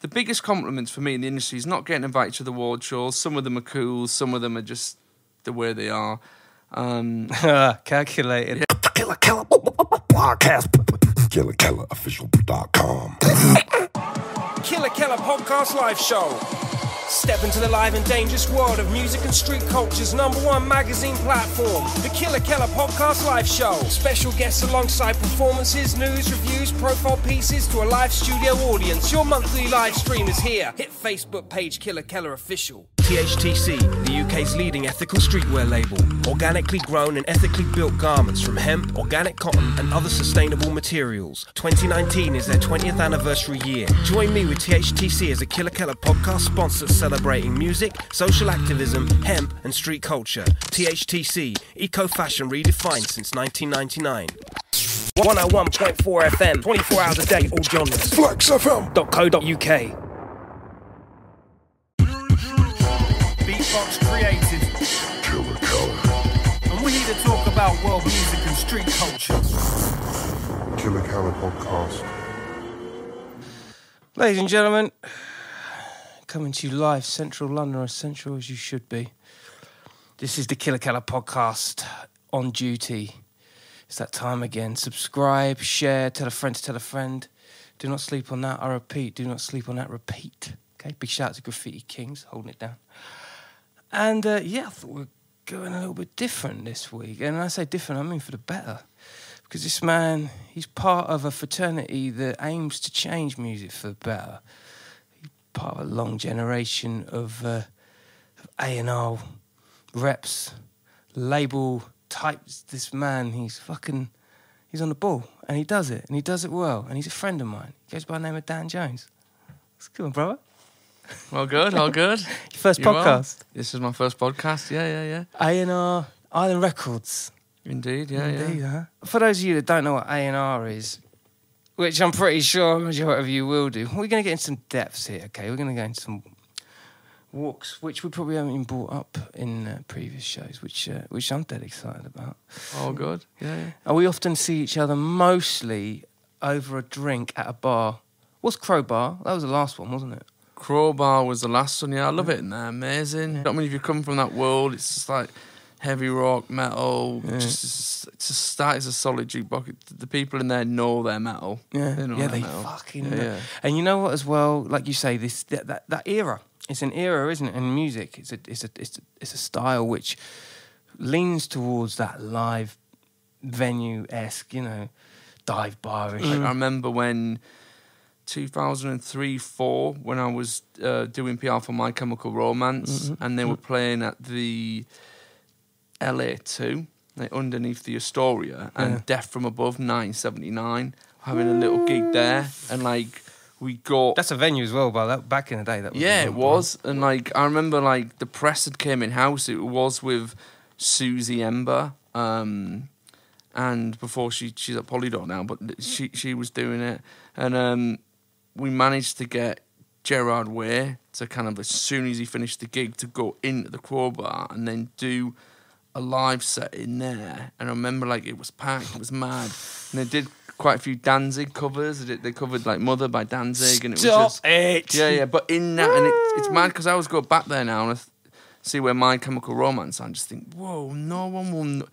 The biggest compliments for me in the industry is not getting invited to the award shows. Some of them are cool, some of them are just the way they are. Um, Calculated. Killa Kela podcast. KillerKellerOfficial.com. Killa Kela Podcast Live Show. Step into the live and dangerous world of music and street culture's number one magazine platform, the Killa Kela Podcast Live Show. Special guests alongside performances, news, reviews, profile pieces to a live studio audience. Your monthly live stream is here. Hit Facebook page Killa Kela Official. THTC, the UK's leading ethical streetwear label. Organically grown and ethically built garments from hemp, organic cotton, and other sustainable materials. 2019 is their 20th anniversary year. Join me with THTC as a Killa Kela podcast sponsor celebrating music, social activism, hemp, and street culture. THTC, eco fashion redefined since 1999. 101.4 FM, 24 hours a day, all genres. Flex FM. created, Killa Kela. and we're here to talk about world music and street culture. Killa Kela podcast. Ladies and gentlemen, coming to you live, Central London, as central as you should be. This is the Killa Kela podcast on duty. It's that time again. Subscribe, share, tell a friend to tell a friend. Do not sleep on that. I repeat, do not sleep on that. Repeat. Okay, big shout out to Graffiti Kings holding it down. And uh, yeah, I thought we are going a little bit different this week. And when I say different, I mean for the better. Because this man, he's part of a fraternity that aims to change music for the better. He's part of a long generation of uh, A&R reps, label types. This man, he's fucking, he's on the ball. And he does it. And he does it well. And he's a friend of mine. He goes by the name of Dan Jones. What's good, brother? All good, all good. Your first You well? podcast. This is my first podcast. Yeah, yeah, yeah. A&R, Island Records. Indeed, yeah, Indeed, yeah. huh? For those of you that don't know what A&R is, which I'm pretty sure a majority of you will do, we're going to get into some depths here, okay? We're going to go into some walks, which we probably haven't been brought up in uh, previous shows, which uh, which I'm dead excited about. All good. Yeah, yeah. And we often see each other mostly over a drink at a bar. What's Crowbar? That was the last one, wasn't it? Crowbar was the last one. Yeah, I love it in there. Amazing. I mean, if you come from that world, it's just like heavy rock, metal. Yeah. Just, it's just that is a solid jukebox. The people in there know their metal. Yeah, They know yeah, they metal. fucking Yeah, know. yeah. And you know what, as well, like you say, this that, that that era. It's an era, isn't it? In music, it's a it's a it's a, it's a style which leans towards that live venue esque, you know, dive barish. Like, I remember when 2003 4 when I was uh, doing PR for My Chemical Romance Mm-hmm. and they were playing at the LA2 like underneath the Astoria Yeah. and Death from Above 979 having a little gig there and like we got That's a venue as well, but that back in the day, that was yeah, it was. And like I remember like the press had came in house. It was with Susie Ember. Um and before she she's at Polydor now, but she she was doing it. And um we managed to get Gerard Way to kind of as soon as he finished the gig to go into the crowbar and then do a live set in there. And I remember like it was packed, it was mad. And they did quite a few Danzig covers. They, did, they covered like Mother by Danzig and it was just it. yeah, yeah, but in that, and it, it's mad because I always go back there now and I see where My Chemical Romance. I just think, whoa, no one will. Kn-.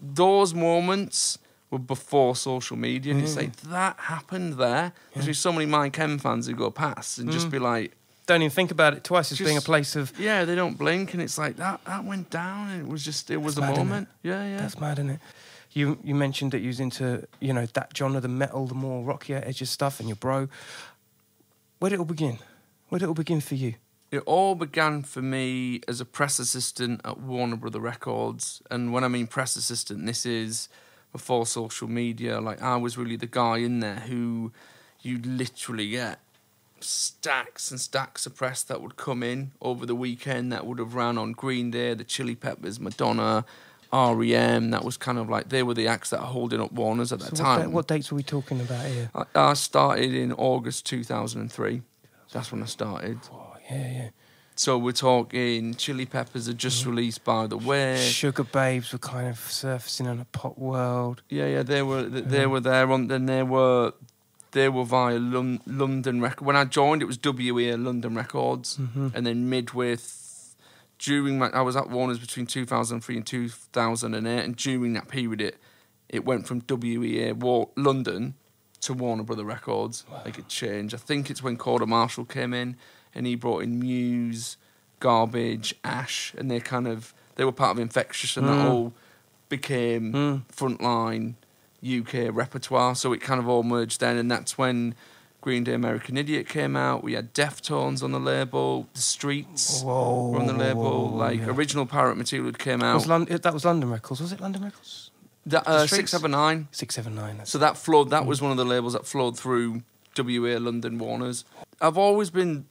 Those moments were before social media, and it's mm. say, that happened there. There's so many My Chem fans who go past and just mm. be like, Don't even think about it twice. It's being a place of yeah, they don't blink, and it's like that. That went down, and it was just, it was a mad, moment. Yeah, yeah. That's mad, isn't it? You you mentioned that you was into you know that genre, the metal, the more rockier edge of stuff, and your bro. Where did it all begin? Where did it all begin for you? It all began for me as a press assistant at Warner Brother Records. And when I mean press assistant, this is before social media. Like, I was really the guy in there who you'd literally get stacks and stacks of press that would come in over the weekend that would have ran on Green Day, the Chili Peppers, Madonna, REM. That was kind of like they were the acts that are holding up Warner's at that So what, time. da- what dates are we talking about here? I, I started in August 2003. That's when I started. Oh, yeah, yeah. So we're talking Chili Peppers are Mm-hmm. just released, by the way. Sugababes were kind of surfacing on a pop world. Yeah, yeah, they were th- they were there on. Then they were they were via Lon- London Record. When I joined, it was WEA London Records, and then midway th- during my, I was at Warner's between 2003 and 2008, and during that period, it it went from WEA War- London to Warner Brother Records. Like it change. I think it's when Korda Marshall came in, and he brought in Muse, Garbage, Ash, and they kind of they were part of Infectious, and that hmm. all became hmm. frontline UK repertoire. So it kind of all merged then, and that's when Green Day American Idiot came out. We had Deftones on the label, The Streets Whoa, were on the whoa, label. whoa, like yeah. original Pirate Material came out. Was Lon- that was London Records. Was it London Records? That, uh, six seven nine. Six seven nine. So that flowed. That mm. was one of the labels that flowed through WA London Warners. I've always been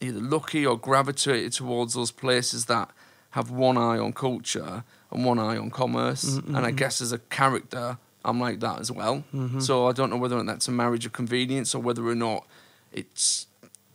either lucky or gravitated towards those places that have one eye on culture and one eye on commerce. Mm-hmm, and I mm-hmm. guess as a character, I'm like that as well. Mm-hmm. So I don't know whether or not that's a marriage of convenience or whether or not it's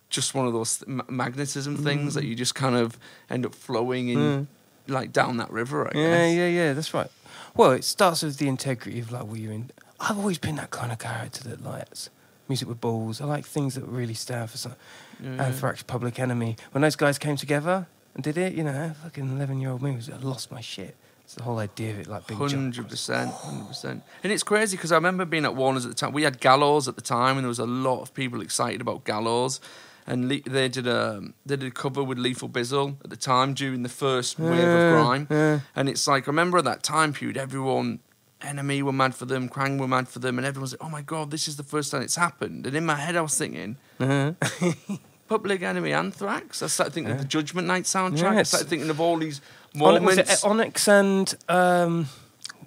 just one of those th- ma- magnetism things that you just kind of end up flowing in, mm. like down that river. I Yeah, guess. yeah, yeah. That's right. Well, it starts with the integrity of like what you're in. I've always been that kind of character that likes music with balls. I like things that really stand for something. Anthrax, Public Enemy. When those guys came together and did it, you know, fucking eleven-year-old me was I lost my shit. It's the whole idea of it, like being. Hundred percent, hundred percent. And it's crazy because I remember being at Warner's at the time. We had Gallows at the time, and there was a lot of people excited about Gallows. And Le- they did a they did a cover with Lethal Bizzle at the time during the first wave of grime. And it's like I remember at that time period, everyone, NME were mad for them, Kerrang were mad for them, and everyone's like, "Oh my god, this is the first time it's happened." And in my head, I was thinking, Uh-huh. Public Enemy, Anthrax. I started thinking of the Judgment Night soundtrack. I started thinking of all these On, was moments. it Onyx and um,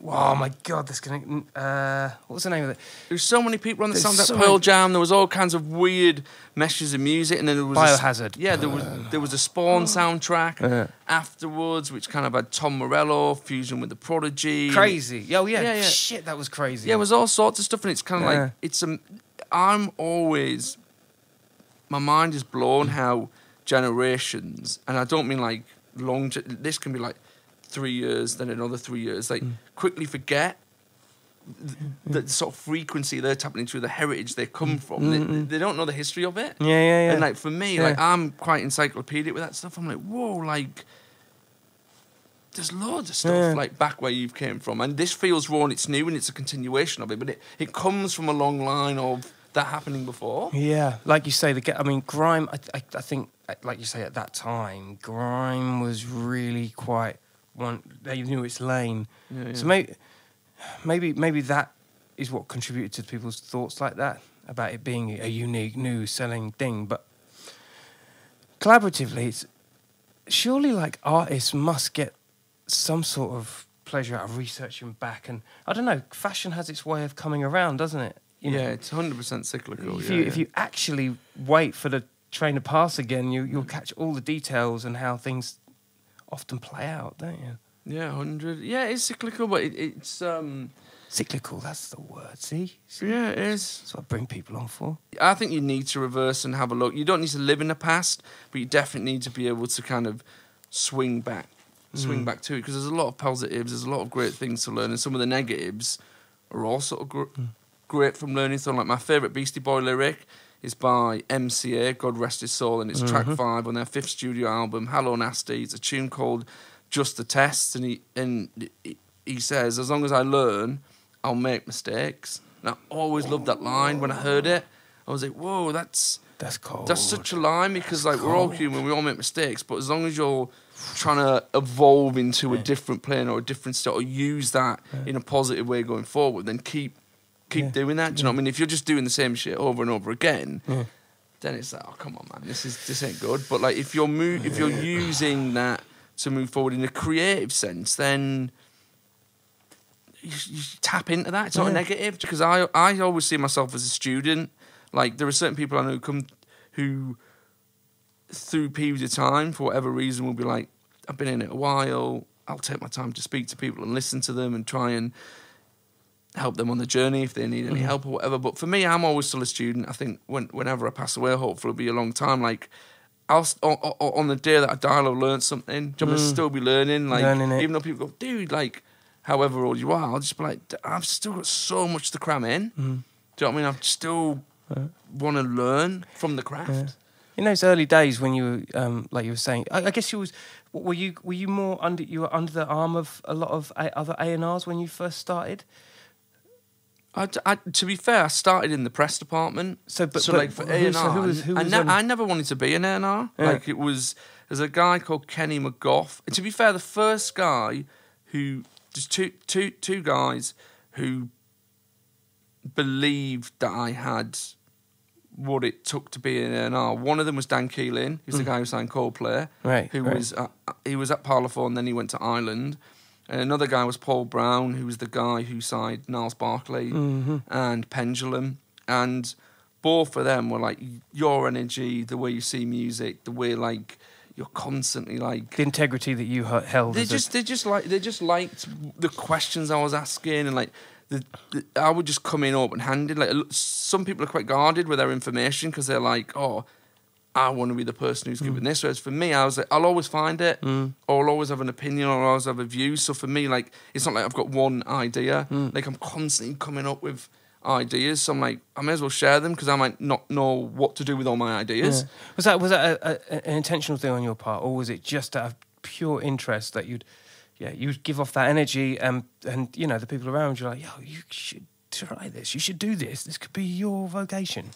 oh my god, this gonna uh, what was the name of it? There There's so many people on the There's soundtrack. so Pearl many- Jam. There was all kinds of weird meshes of music, and then there was a s- Biohazard. yeah, there was there was a Spawn soundtrack Yeah. afterwards, which kind of had Tom Morello fusion with the Prodigy. Crazy. Oh yeah. Yeah, yeah. Shit, that was crazy. Yeah, it was all sorts of stuff, and it's kind of Yeah. like it's um. I'm always my mind is blown how generations, and I don't mean like long. This can be like three years, then another three years. Like mm. quickly forget th- the sort of frequency they're tapping into, the heritage they come mm. from. They, they don't know the history of it. Yeah, yeah, yeah. And like for me, Yeah. like I'm quite encyclopedic with that stuff. I'm like, whoa, like there's loads of stuff Yeah. like back where you've came from, and this feels raw and it's new and it's a continuation of it, but it, it comes from a long line of that happening before. Yeah, like you say, the I mean, grime. I, I, I think, like you say, at that time, grime was really quite one. They knew its lane. Yeah, So maybe, maybe, maybe that is what contributed to people's thoughts like that about it being a unique, new, selling thing. But collaboratively, it's surely like artists must get some sort of pleasure out of researching back. And I don't know, fashion has its way of coming around, doesn't it? You know? yeah, it's 100% cyclical. if yeah, you yeah. if you actually wait for the train to pass again, you you'll mm. catch all the details and how things often play out, don't you? yeah, 100. Yeah, it's cyclical, but it, it's um Cyclical, that's the word. See, See? yeah, it is. that's what I bring people on for. I think you need to reverse and have a look. You don't need to live in the past, but you definitely need to be able to kind of swing back, swing Mm. back to it because there's a lot of positives, there's a lot of great things to learn, and some of the negatives are also gr- Mm. great from learning. So, like my favorite Beastie Boy lyric is by MCA, God rest his soul, and it's track Mm-hmm. five on their fifth studio album, Hello Nasty. It's a tune called Just the Test, and he and he- says, as long as I learn, I'll make mistakes. And I always loved that line when I heard it. I was like, whoa, that's That's cold. that's such a line because like we're all human, we all make mistakes, but as long as you're trying to evolve into a different plane or a different style or use that in a positive way going forward, then keep keep Yeah. doing that. Do you know what I mean? If you're just doing the same shit over and over again, then it's like, oh come on, man, this is this ain't good. But like if you're mo- if you're using that to move forward in a creative sense, then you, you tap into that. It's not a negative because I I always see myself as a student. Like there are certain people I know who come who through periods of time for whatever reason will be like, I've been in it a while. I'll take my time to speak to people and listen to them and try and help them on the journey if they need any mm-hmm. help or whatever. But for me, I'm always still a student. I think when, whenever I pass away, hopefully it'll be a long time. Like I'll on, on the day that I die, I'll learn something. Know what mm. still be learning. Like Learning it. even though people go, dude, like however old you are, I'll just be like, "D- I've still got so much to cram in. Mm-hmm. Do you know what I mean? I still want to learn from the craft. Yeah. In those early days when you were, um, like you were saying, I, I guess you was, were you were you more under you were under the arm of a lot of a, other A and R's when you first started? I, I- to be fair, I started in the press department. So, but- so but like for A and so who was- who I, was ne- I never wanted to be an A and R. Yeah. Like it was, there's a guy called Kenny McGough. And to be fair, the first guy who just two two two guys who believed that I had what it took to be an A and R. One of them was Dan Keeling, who's the guy who signed Coldplay. Mm. Right, Who right. was at, he was at Parlophone, and then he went to Island. And another guy was Paul Brown, who was the guy who signed Gnarls Barkley Mm-hmm. and Pendulum. And both of them were like your energy, the way you see music, the way like you're constantly like The integrity that you held. they as a- just they just like they just liked the questions I was asking and like the, the I would just come in open handed. Like some people are quite guarded with their information because they're like, oh, I want to be the person who's mm. giving this. Whereas for me, I was like, I'll always find it, mm. or I'll always have an opinion, or I'll always have a view. So for me, like it's not like I've got one idea. Mm. Like I'm constantly coming up with ideas. So I'm like, I may as well share them because I might not know what to do with all my ideas. Yeah. Was that was that a, a, an intentional thing on your part, or was it just out of pure interest that you'd, yeah, you'd give off that energy, and and you know the people around you are like, yo, you should try this, you should do this, this could be your vocation.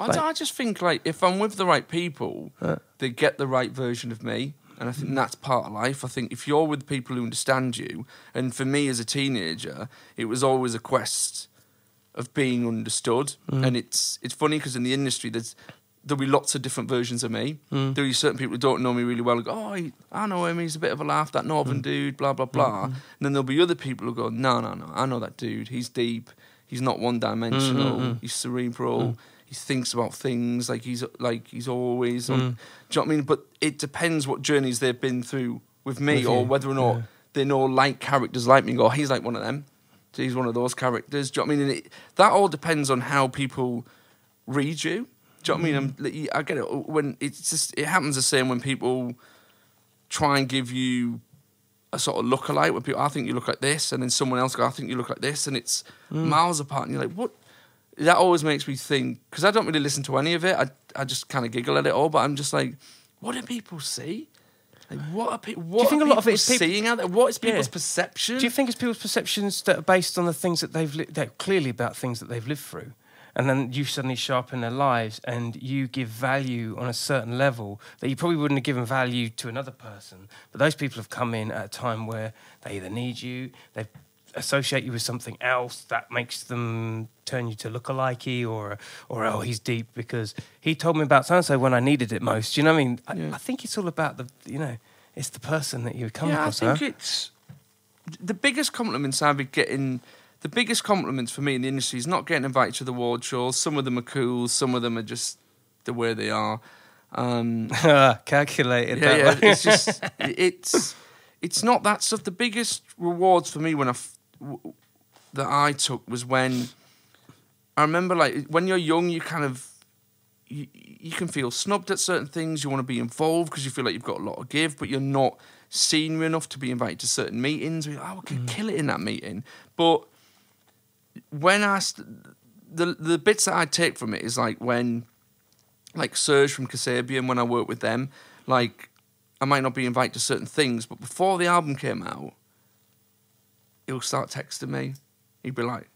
I, Like- I just think like if I'm with the right people, they get the right version of me, and I think that's part of life. I think if you're with people who understand you, and for me as a teenager, it was always a quest of being understood, mm. and it's it's funny because in the industry there's there'll be lots of different versions of me. Mm. There'll be certain people who don't know me really well who go, oh, he- I know him, he's a bit of a laugh, that northern mm. dude, blah blah blah. Mm-hmm. And then there'll be other people who go, no no no, I know that dude, he's deep, he's not one dimensional, mm-hmm. he's cerebral. He thinks about things like he's like he's always on. Mm. Do you know what I mean? But it depends what journeys they've been through with me, With or you, whether or not yeah. they know like characters like me. Go, he's like one of them. So he's one of those characters. Do you know what I mean? And it, that all depends on how people read you. Do you know what I mean? Mm. I'm, I get it when it's just it happens the same when people try and give you a sort of look-alike. When people, I think you look like this, and then someone else go, I think you look like this, and it's mm. miles apart. And you're like, what? That always makes me think because I don't really listen to any of it. I I just kind of giggle at it all, but I'm just like, what do people see? Like, what are people? What do you think a lot of it is peop- seeing out there? What is people's Yeah. perception? Do you think it's people's perceptions that are based on the things that they've li- that clearly about things that they've lived through, and then you suddenly show up in their lives and you give value on a certain level that you probably wouldn't have given value to another person, but those people have come in at a time where they either need you, they associate you with something else that makes them turn you to look alikey or or oh he's deep because he told me about so and so when I needed it most. Do you know what I mean? I, Yeah. I think it's all about the you know it's the person that you come yeah, I think huh? it's the biggest compliments I've been getting. The biggest compliments for me in the industry is not getting invited to the award shows. Some of them are cool. Some of them are just the way they are. Um, Calculated. yeah, that yeah, it's just it's it's not that stuff. The biggest rewards for me when I f- w- that I took was when I remember like when you're young, you kind of you, you can feel snubbed at certain things. You want to be involved because you feel like you've got a lot to give, but you're not senior enough to be invited to certain meetings. Like, oh, I could mm. kill it in that meeting, but when I st- the the bits that I take from it is like when like Serge from Kasabian when I work with them, like I might not be invited to certain things, but before the album came out, he'll start texting me. He'd be like,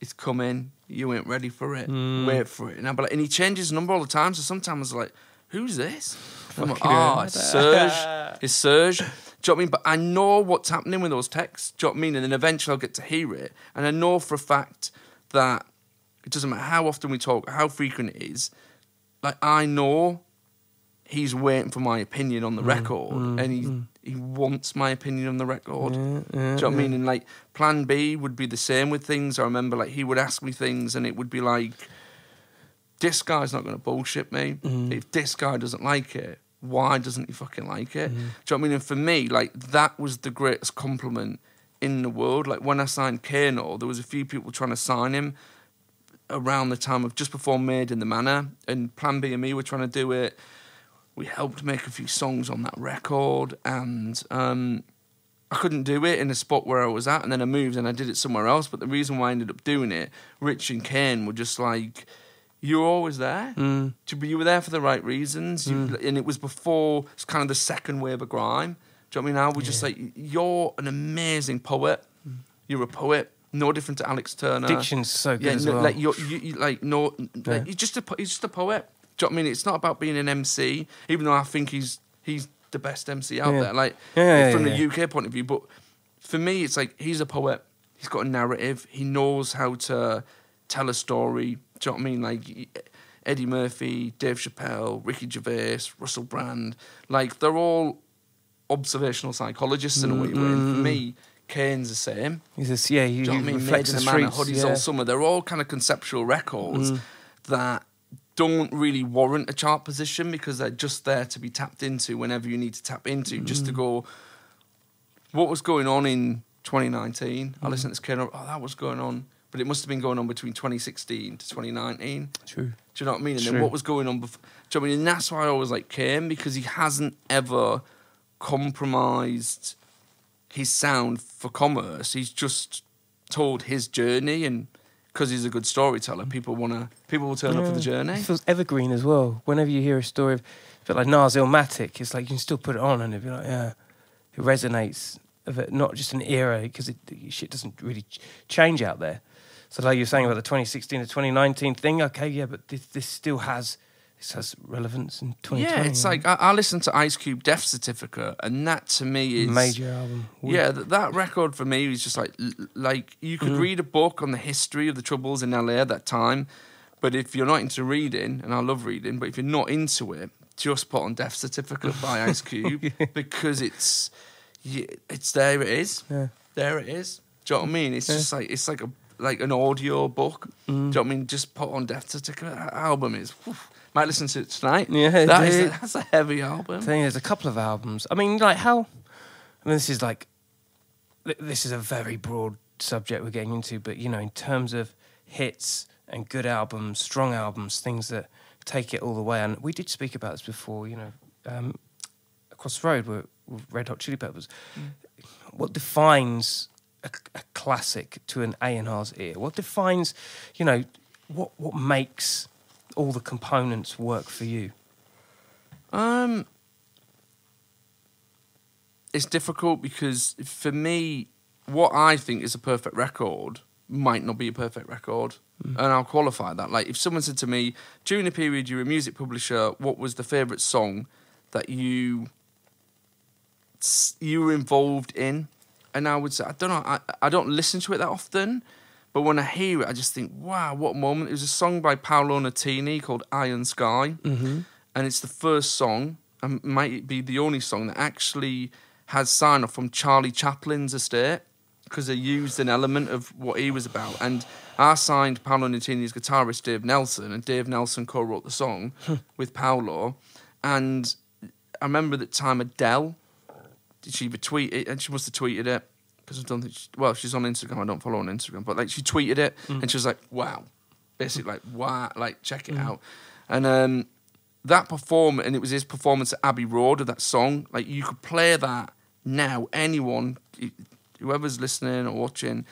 "It's coming. You ain't ready for it. Hmm. Wait for it." And I'd be like, and he changes his number all the time. So sometimes I was like, "Who's this?" I'm like, Fucking "Oh, hell." it's Serge. It's Serge." Do you know what I mean? But I know what's happening with those texts. Do you know what I mean? And then eventually I'll get to hear it, and I know for a fact that it doesn't matter how often we talk, how frequent it is. Like I know he's waiting for my opinion on the hmm. record, hmm. and he he wants my opinion on the record. Do you know what I mean? And like Plan B would be the same with things. I remember like he would ask me things, and it would be like, "This guy's not going to bullshit me. Mm. If this guy doesn't like it, why doesn't he fucking like it?" Mm. Do you know what I mean? And for me, like that was the greatest compliment in the world. Like when I signed Kano, there was a few people trying to sign him around the time of just before Made in the Manor, and Plan B and me were trying to do it. We helped make a few songs on that record, and um, I couldn't do it in a spot where I was at, and then I moved and I did it somewhere else. But the reason why I ended up doing it, Rich and Kane were just like, you were always there. Mm. You were there for the right reasons, you, and it was before it's kind of the second wave of grime. Do you know what I mean? I was just like, you're an amazing poet. You're a poet, no different to Alex Turner. Diction's so good Yeah, as no, well. like you're, you, you like no, Yeah. like, you're just a he's just a poet. Do you know what I mean? It's not about being an MC, even though I think he's he's the best MC out Yeah. there. Like Yeah, yeah, from the UK point of view, but for me, it's like he's a poet. He's got a narrative. He knows how to tell a story. Do you know what I mean? Like Eddie Murphy, Dave Chappelle, Ricky Gervais, Russell Brand. Like they're all observational psychologists in a way. Mm, for me, Kane's the same. He's just, yeah, he, Do you know he what I mean? Made in the Manor. Hoodies. All Summer. They're all kind of conceptual records Mm. that don't really warrant a chart position because they're just there to be tapped into whenever you need to tap into. Just Mm. to go, what was going on in 2019? Mm. I listened to this kid, oh, that was going on. But it must have been going on between 2016 to 2019. True. Do you know what I mean? And then what was going on before? Do you know what I mean? And that's why I always like Kane because he hasn't ever compromised his sound for commerce. He's just told his journey, and because he's a good storyteller, people wanna people will turn up for the journey. It feels evergreen as well. Whenever you hear a story, of, a bit like Nas Illmatic, it's like you can still put it on and it'd be like, yeah, it resonates. Of it, not just an era because it shit doesn't really ch- change out there. So like you're saying about the 2016 to 2019 thing, okay, yeah, but this, this still has this has relevance in 2020. Yeah, it's like I, I listened to Ice Cube Death Certificate, and that to me is major album. Yeah, th- that record for me is just like like you Mm. could read a book on the history of the troubles in LA at that time, but if you're not into reading, and I love reading, but if you're not into it, just put on Death Certificate by Ice Cube because it's it's there. It is. Yeah. There it is. Do you know what I mean? It's Yeah. just like it's like a like an audio book. Mm. Do you know what I mean? Just put on Death Certificate. That album is. whew, might listen to it tonight. Yeah, that is a, that's a heavy album. I think there's a couple of albums. I mean, like how? I mean, this is like, this is a very broad subject we're getting into, but you know, in terms of hits and good albums, strong albums, things that take it all the way. And we did speak about this before. You know, um, across the road with, with Red Hot Chili Peppers. What defines a, a classic to an A and R's ear? What defines, you know, what what makes all the components work for you? Um, it's difficult because for me, what I think is a perfect record might not be a perfect record, and I'll qualify that. Like, if someone said to me during the period you were a music publisher, what was the favorite song that you you were involved in? And I would say, I don't know, I, I don't listen to it that often, but when I hear it, I just think, wow, what a moment. It was a song by Paolo Nutini called Iron Sky Mm-hmm. and it's the first song, and might be the only song that actually has sign off from Charlie Chaplin's estate because they used an element of what he was about. And I signed Paolo Nutini's guitarist Dave Nelson, and Dave Nelson co-wrote the song with Paolo. And I remember that time Adele, did she either tweet it, and she must have tweeted it because I don't think. She, well, she's on Instagram. I don't follow her on Instagram, but like she tweeted it, and she was like, "Wow," basically like, "Wow," like check it out. And um, that performance, and it was his performance at Abbey Road of that song. Like you could play that now. Anyone, whoever's listening or watching,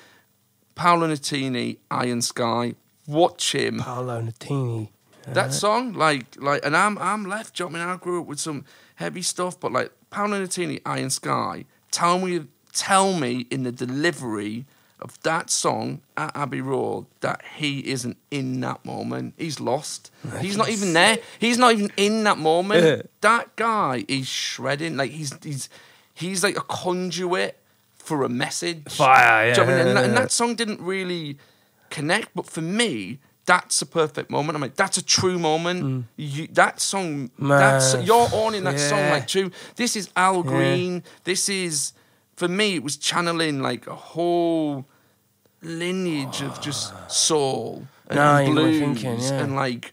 Paolo Nutini, Iron Sky, watch him. Paolo Nutini. That song, like, like, and I'm, I'm left. Do you know I mean? I grew up with some heavy stuff, but like Paolo Nutini, Iron Sky. Tell me, tell me in the delivery of that song at Abbey Road that he isn't in that moment. He's lost. He's not even there. He's not even in that moment. that guy is shredding. Like he's he's he's like a conduit for a message. Fire, Do you know I mean? yeah, And, that, and that song didn't really connect, but for me, that's a perfect moment. I'm like, that's a true moment. Mm. You, that song, that's Man. you're owning that song like true. This is Al Green. This is for me. It was channeling like a whole lineage of just soul and Now you got me blues thinking, yeah. and like.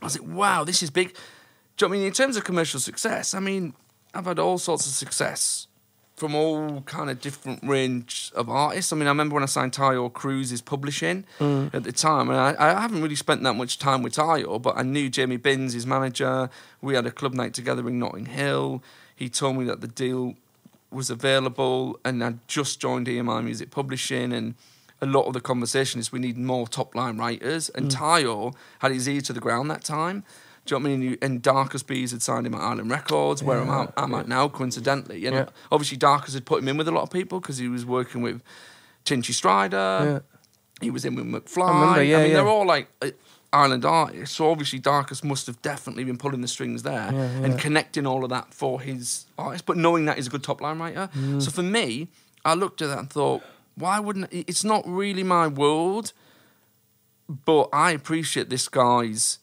I was like, wow, this is big. Do you know what I mean in terms of commercial success? I mean, I've had all sorts of success from all kind of different range of artists. I mean, I remember when I signed Taio Cruz's publishing Mm. at the time, and I, I haven't really spent that much time with Taio, but I knew Jamie Binns, his manager. We had a club night together in Notting Hill. He told me that the deal was available, and I just joined EMI Music Publishing, and a lot of the conversation is we need more top line writers. And Taio had his ear to the ground that time. Do you know what I mean? And Darcus Beese had signed him at Island Records, where I'm, at, I'm at now, coincidentally. And Yeah. obviously, Darcus had put him in with a lot of people because he was working with Tinchy Stryder. He was in with McFly. I remember, yeah, I mean, yeah. they're all like uh, island artist. So obviously, Darcus must have definitely been pulling the strings there and connecting all of that for his artist. But knowing that he's a good top line writer. Mm. So for me, I looked at that and thought, why wouldn't it's not really my world, but I appreciate this guy's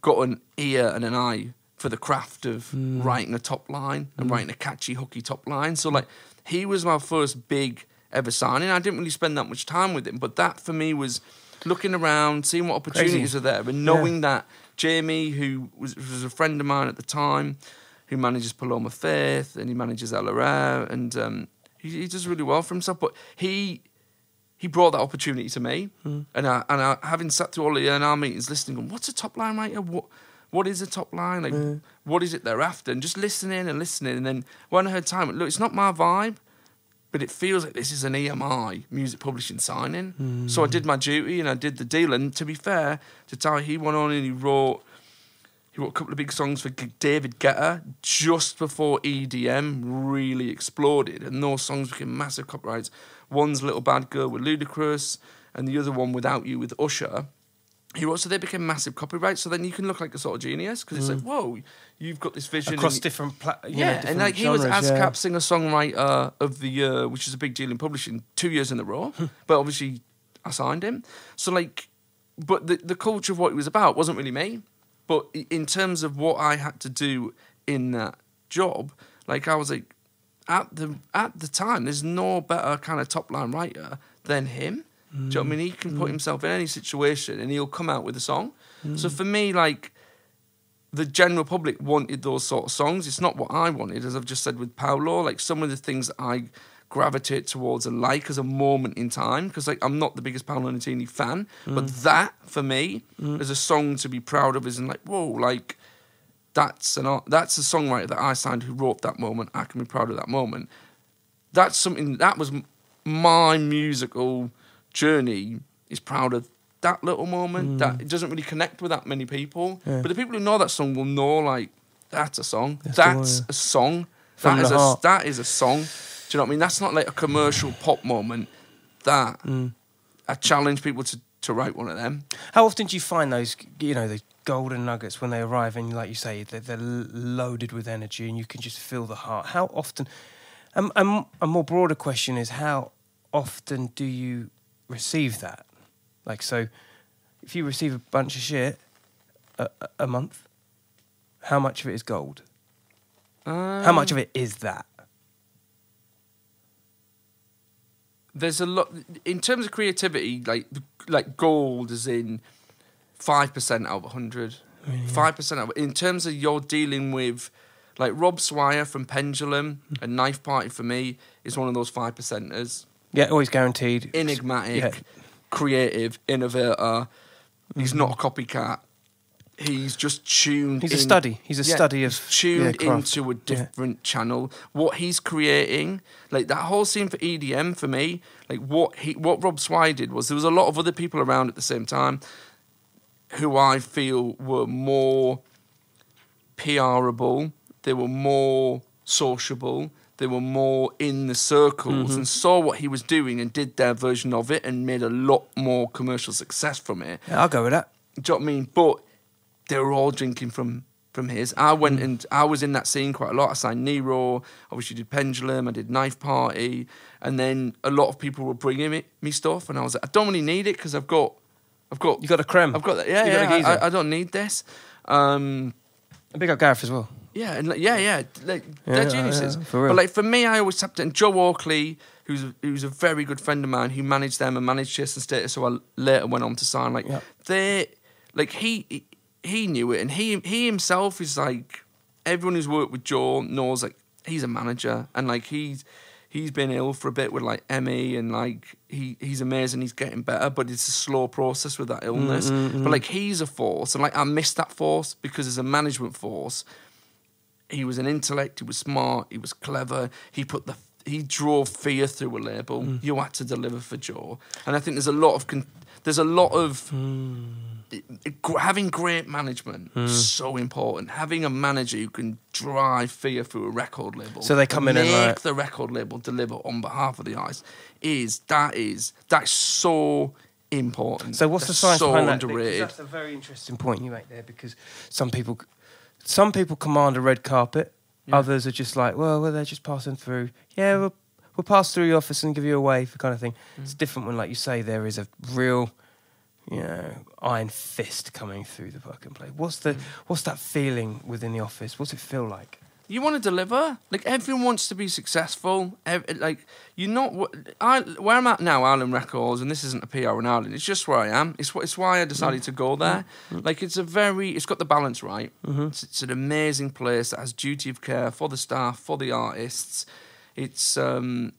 got an ear and an eye for the craft of Mm. writing a top line and writing a catchy, hooky top line. So like he was my first big ever signing. I didn't really spend that much time with him, but that for me was looking around, seeing what opportunities Crazy. are there, and knowing that Jamie, who was, was a friend of mine at the time, who manages Paloma Faith and he manages LRA, and um, he, he does really well for himself. But he he brought that opportunity to me, and I, and I, having sat through all the our meetings, listening, going, "What's a top line writer? What what is a top line? Like, what is it they're after?" And just listening and listening, and then when I heard time, look, it's not my vibe, but it feels like this is an EMI music publishing signing. Hmm. So I did my duty and I did the deal. And to be fair to Ty, he went on and he wrote. He wrote a couple of big songs for David Guetta just before EDM really exploded, and those songs became massive copyrights. One's "Little Bad Girl" with Ludacris, and the other one "Without You" with Usher. He wrote, so they became massive copyrights. So then you can look like a sort of genius because it's like, mm. whoa, you've got this vision across and- different pla- you know, yeah, different and like he was genres, ASCAP yeah. singer songwriter of the year, which is a big deal in publishing, two years in a row. but obviously, I signed him. So like, but the the culture of what it was about wasn't really me. But in terms of what I had to do in that job, like I was like, at the at the time, there's no better kind of top line writer than him. Do you know what I mean? He can put mm. himself in any situation and he'll come out with a song. So mm. for me, like the general public wanted those sort of songs. It's not what I wanted, as I've just said with Paolo. Like some of the things that I gravitate towards and like as a moment in time, because like I'm not the biggest Paolo Nutini fan, but mm. that for me is a song to be proud of. Isn't like whoa, like that's an art, that's a songwriter that I signed who wrote that moment. I can be proud of that moment. That's something that was my musical journey. Is proud of that little moment that it doesn't really connect with that many people. But the people who know that song will know like that's a song. That's That's, one, yeah. a song. From That is a that is a song. Do you know what I mean? That's not like a commercial pop moment. That Mm. I challenge people to to write one of them. How often do you find those, you know, the golden nuggets when they arrive and, like you say, they're, they're loaded with energy and you can just feel the heart? How often? Um, um, a more broader question is how often do you receive that? Like, so if you receive a bunch of shit a, a- month, how much of it is gold? How much of it is that? there's a lot in terms of creativity like like gold is in 5% out of 100 5% out of, in terms of you're dealing with like rob swire from pendulum and knife party for me is one of those 5 percenters Yeah, always guaranteed. enigmatic Yeah. creative innovator he's mm-hmm. not a copycat he's just tuned He's a study. He's a study of- tuned yeah, into a Yeah. different channel what he's creating like that whole scene for EDM for me like what he what Rob Swire did was there was a lot of other people around at the same time who I feel were more PRable they were more sociable they were more in the circles Mm-hmm. and saw what he was doing and did their version of it and made a lot more commercial success from it Yeah, I'll go with that. do you know what I mean? But they were all drinking from from his. I went Mm. and I was in that scene quite a lot. I signed Nero, obviously did Pendulum, I did Knife Party, and then a lot of people were bringing me, me stuff, and I was like, I don't really need it because I've got, I've got, You got a creme. I've got that. Yeah, You yeah. I, I don't need this. Um, And big up Gareth as well. Yeah, and like, yeah, yeah, like, they're yeah, geniuses. yeah, for real. But like for me, I always tapped it. And Joe Oakley, who's a, who's a very good friend of mine, who managed them and managed Chase and Status, so I later went on to sign. Like Yeah. they, like he, he knew it, and he he himself is like everyone who's worked with Joe knows like he's a manager, and like he's. He's been ill for a bit with like ME and like he, he's amazing. He's getting better, but it's a slow process with that illness. Mm, But like he's a force, and like I miss that force because as a management force, he was an intellect. He was smart. He was clever. He put the he drove fear through a label. Mm. You had to deliver for Joe, and I think there's a lot of con- there's a lot of Mm. gr- having great management is so important. Having a manager who can drive fear through a record label, So they come in and, make like- the record label deliver on behalf of the artist. Is that is that's so important. So what's the That's science so behind that? Because underrated. That's a very interesting point you make there because some people, some people command a red carpet. Yeah. Others are just like, well, well, they're just passing through. Yeah, we'll, we'll pass through your office and give you a wave, kind of thing. Mm. It's different when, like you say, there is a real, you know, iron fist coming through the fucking place. What's Mm. the, what's that feeling within the office? What's it feel like? You want to deliver. Like everyone wants to be successful. Ev- like you're not. I where I'm at now, Island Records, and this isn't a PR in Ireland. It's just where I am. It's it's why I decided to go there. Like it's a very. It's got the balance right. It's, it's an amazing place that has duty of care for the staff, for the artists. It's um,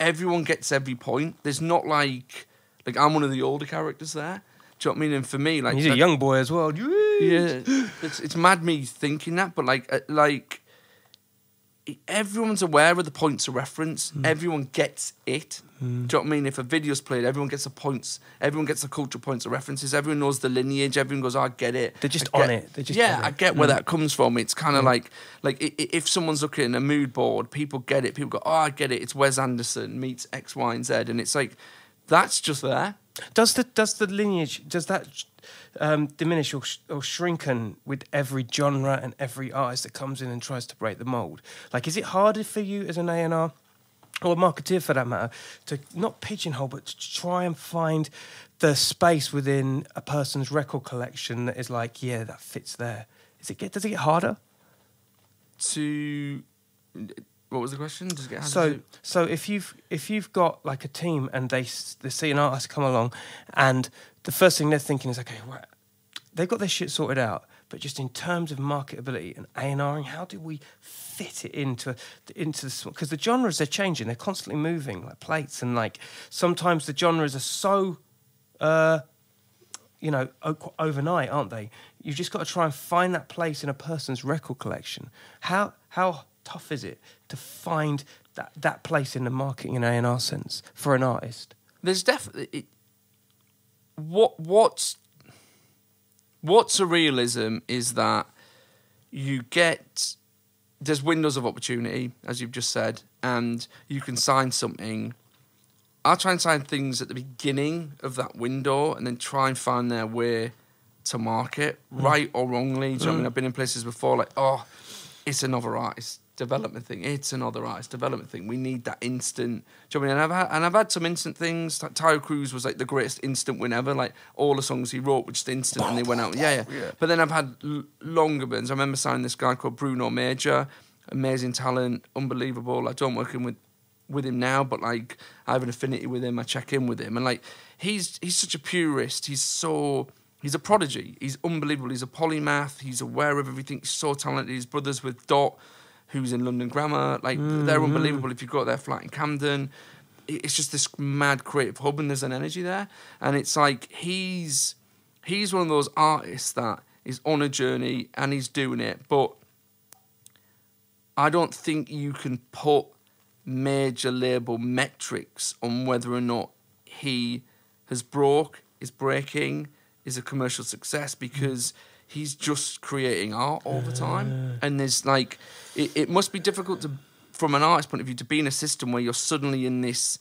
everyone gets every point. There's not like like I'm one of the older characters there. Do you know what I mean? And for me, like He's a young boy as well. yeah, it's it's mad me thinking that, but like uh, like everyone's aware of the points of reference. Hmm. Everyone gets it. Do you know what I mean? If a video's played, everyone gets the points. Everyone gets the cultural points of references. Everyone knows the lineage. Everyone goes, I get it. They're just on it. They're just yeah, I get where Mm. that comes from. It's kind of like like i- if someone's looking at a mood board, people get it. People go, oh, I get it. It's Wes Anderson meets X, Y, and Z, and it's like that's just there. Does the does the lineage does that um, diminish or, sh- or shrinken with every genre and every artist that comes in and tries to break the mold? Like, is it harder for you as an A and R or a marketeer for that matter to not pigeonhole but to try and find the space within a person's record collection that is like, yeah, that fits there? Is it get does it get harder? To what was the question? Does it get harder So, to- so if you've if you've got like a team and they they see an artist come along, and the first thing they're thinking is, okay, right, they've got their shit sorted out, but just in terms of marketability and A and Ring, how do we fit it into into the because the genres are changing, they're constantly moving like plates, and like sometimes the genres are so. Uh, you know, overnight, aren't they? You've just got to try and find that place in a person's record collection. How how tough is it to find that, that place in the marketing and A and R sense for an artist? there's definitely it, what what's what's a realism is that you get there's windows of opportunity as you've just said and you can sign something. I'll try and sign things at the beginning of that window and then try and find their way to market mm. right or wrongly. Do you know what i mean? Mm. I've been in places before like oh it's another artist development thing. It's another artist development thing. We need that instant. Do you know what I mean? And I've had, and I've had some instant things. Like Taio Cruz was like the greatest instant win ever. Like all the songs he wrote were just instant, and they went out. Yeah, yeah. But then I've had l- longer burns. I remember signing this guy called Bruno Major, amazing talent, unbelievable. I don't working with with him now, but like I have an affinity with him. I check in with him, and like he's he's such a purist. He's so he's a prodigy. He's unbelievable. He's a polymath. He's aware of everything. He's so talented. His brothers with Dot, who's in London Grammar, like they're mm-hmm. unbelievable. If you've got their flat in Camden, it's just this mad creative hub, and there's an energy there. And it's like he's he's one of those artists that is on a journey and he's doing it, but I don't think you can put major label metrics on whether or not he has broke, is breaking, is a commercial success because mm. He's just creating art all the time. And there's like, it, it must be difficult to, from an artist point of view, to be in a system where you're suddenly in this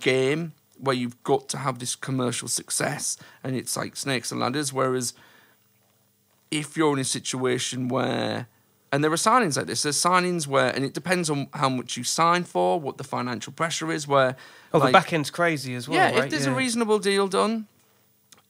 game where you've got to have this commercial success and it's like snakes and ladders. Whereas if you're in a situation where and there are signings like this. There's signings where, and it depends on how much you sign for, what the financial pressure is. Where, Oh, like, the back end's crazy as well. yeah, right? if there's Yeah. a reasonable deal done,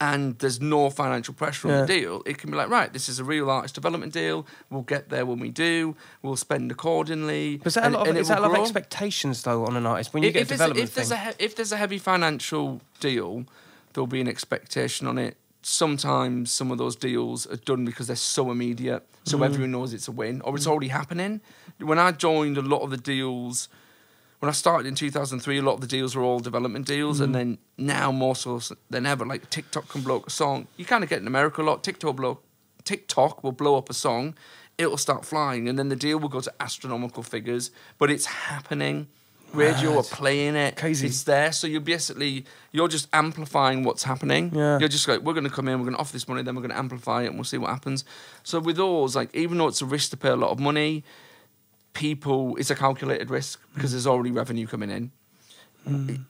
and there's no financial pressure on the deal, it can be like, right, this is a real artist development deal. We'll get there when we do. We'll spend accordingly. But is that and- a lot of, is that a lot of expectations though on an artist when you If- get a if there's development if there's a if there's a heavy financial deal, there'll be an expectation on it. Sometimes some of those deals are done because they're so immediate, so Mm. everyone knows it's a win or it's already happening. When I joined, a lot of the deals. When I started in 2003, a lot of the deals were all development deals, Mm. and then now more so than ever, like TikTok can blow up a song. You kind of get in America a lot. TikTok blow TikTok will blow up a song, it'll start flying, and then the deal will go to astronomical figures. But it's happening. Radio are playing it. Crazy. It's there. So you're basically you're just amplifying what's happening. Yeah. You're just like, we're gonna come in, we're gonna offer this money, then we're gonna amplify it and we'll see what happens. So with those, like even though it's a risk to pay a lot of money, people it's a calculated risk because there's already revenue coming in. Mm.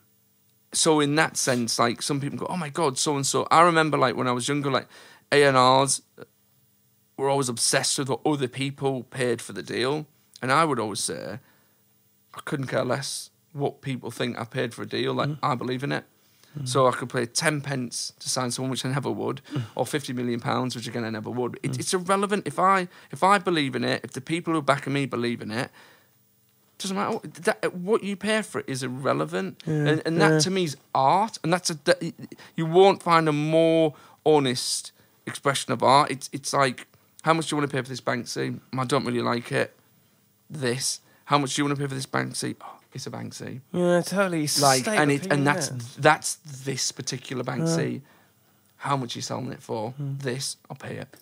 So in that sense, like some people go, Oh my god, so and so I remember like when I was younger, like A and R's were always obsessed with what other people paid for the deal. And I would always say, I couldn't care less what people think I paid for a deal. Like mm. I believe in it. So I could pay ten pence to sign someone, which I never would, or fifty million pounds, which again I never would. It, It's irrelevant if I if I believe in it, if the people who are backing me believe in it. Doesn't matter what, that, what you pay for it is irrelevant, and, and that yeah. to me is art, and that's a that, you won't find a more honest expression of art. It's it's like how much do you want to pay for this Banksy? I don't really like it. This how much do you want to pay for this Banksy? Oh, it's a Banksy Yeah, totally. It's like and it and that's that's this particular Banksy. How much are you selling it for? This, I'll pay it.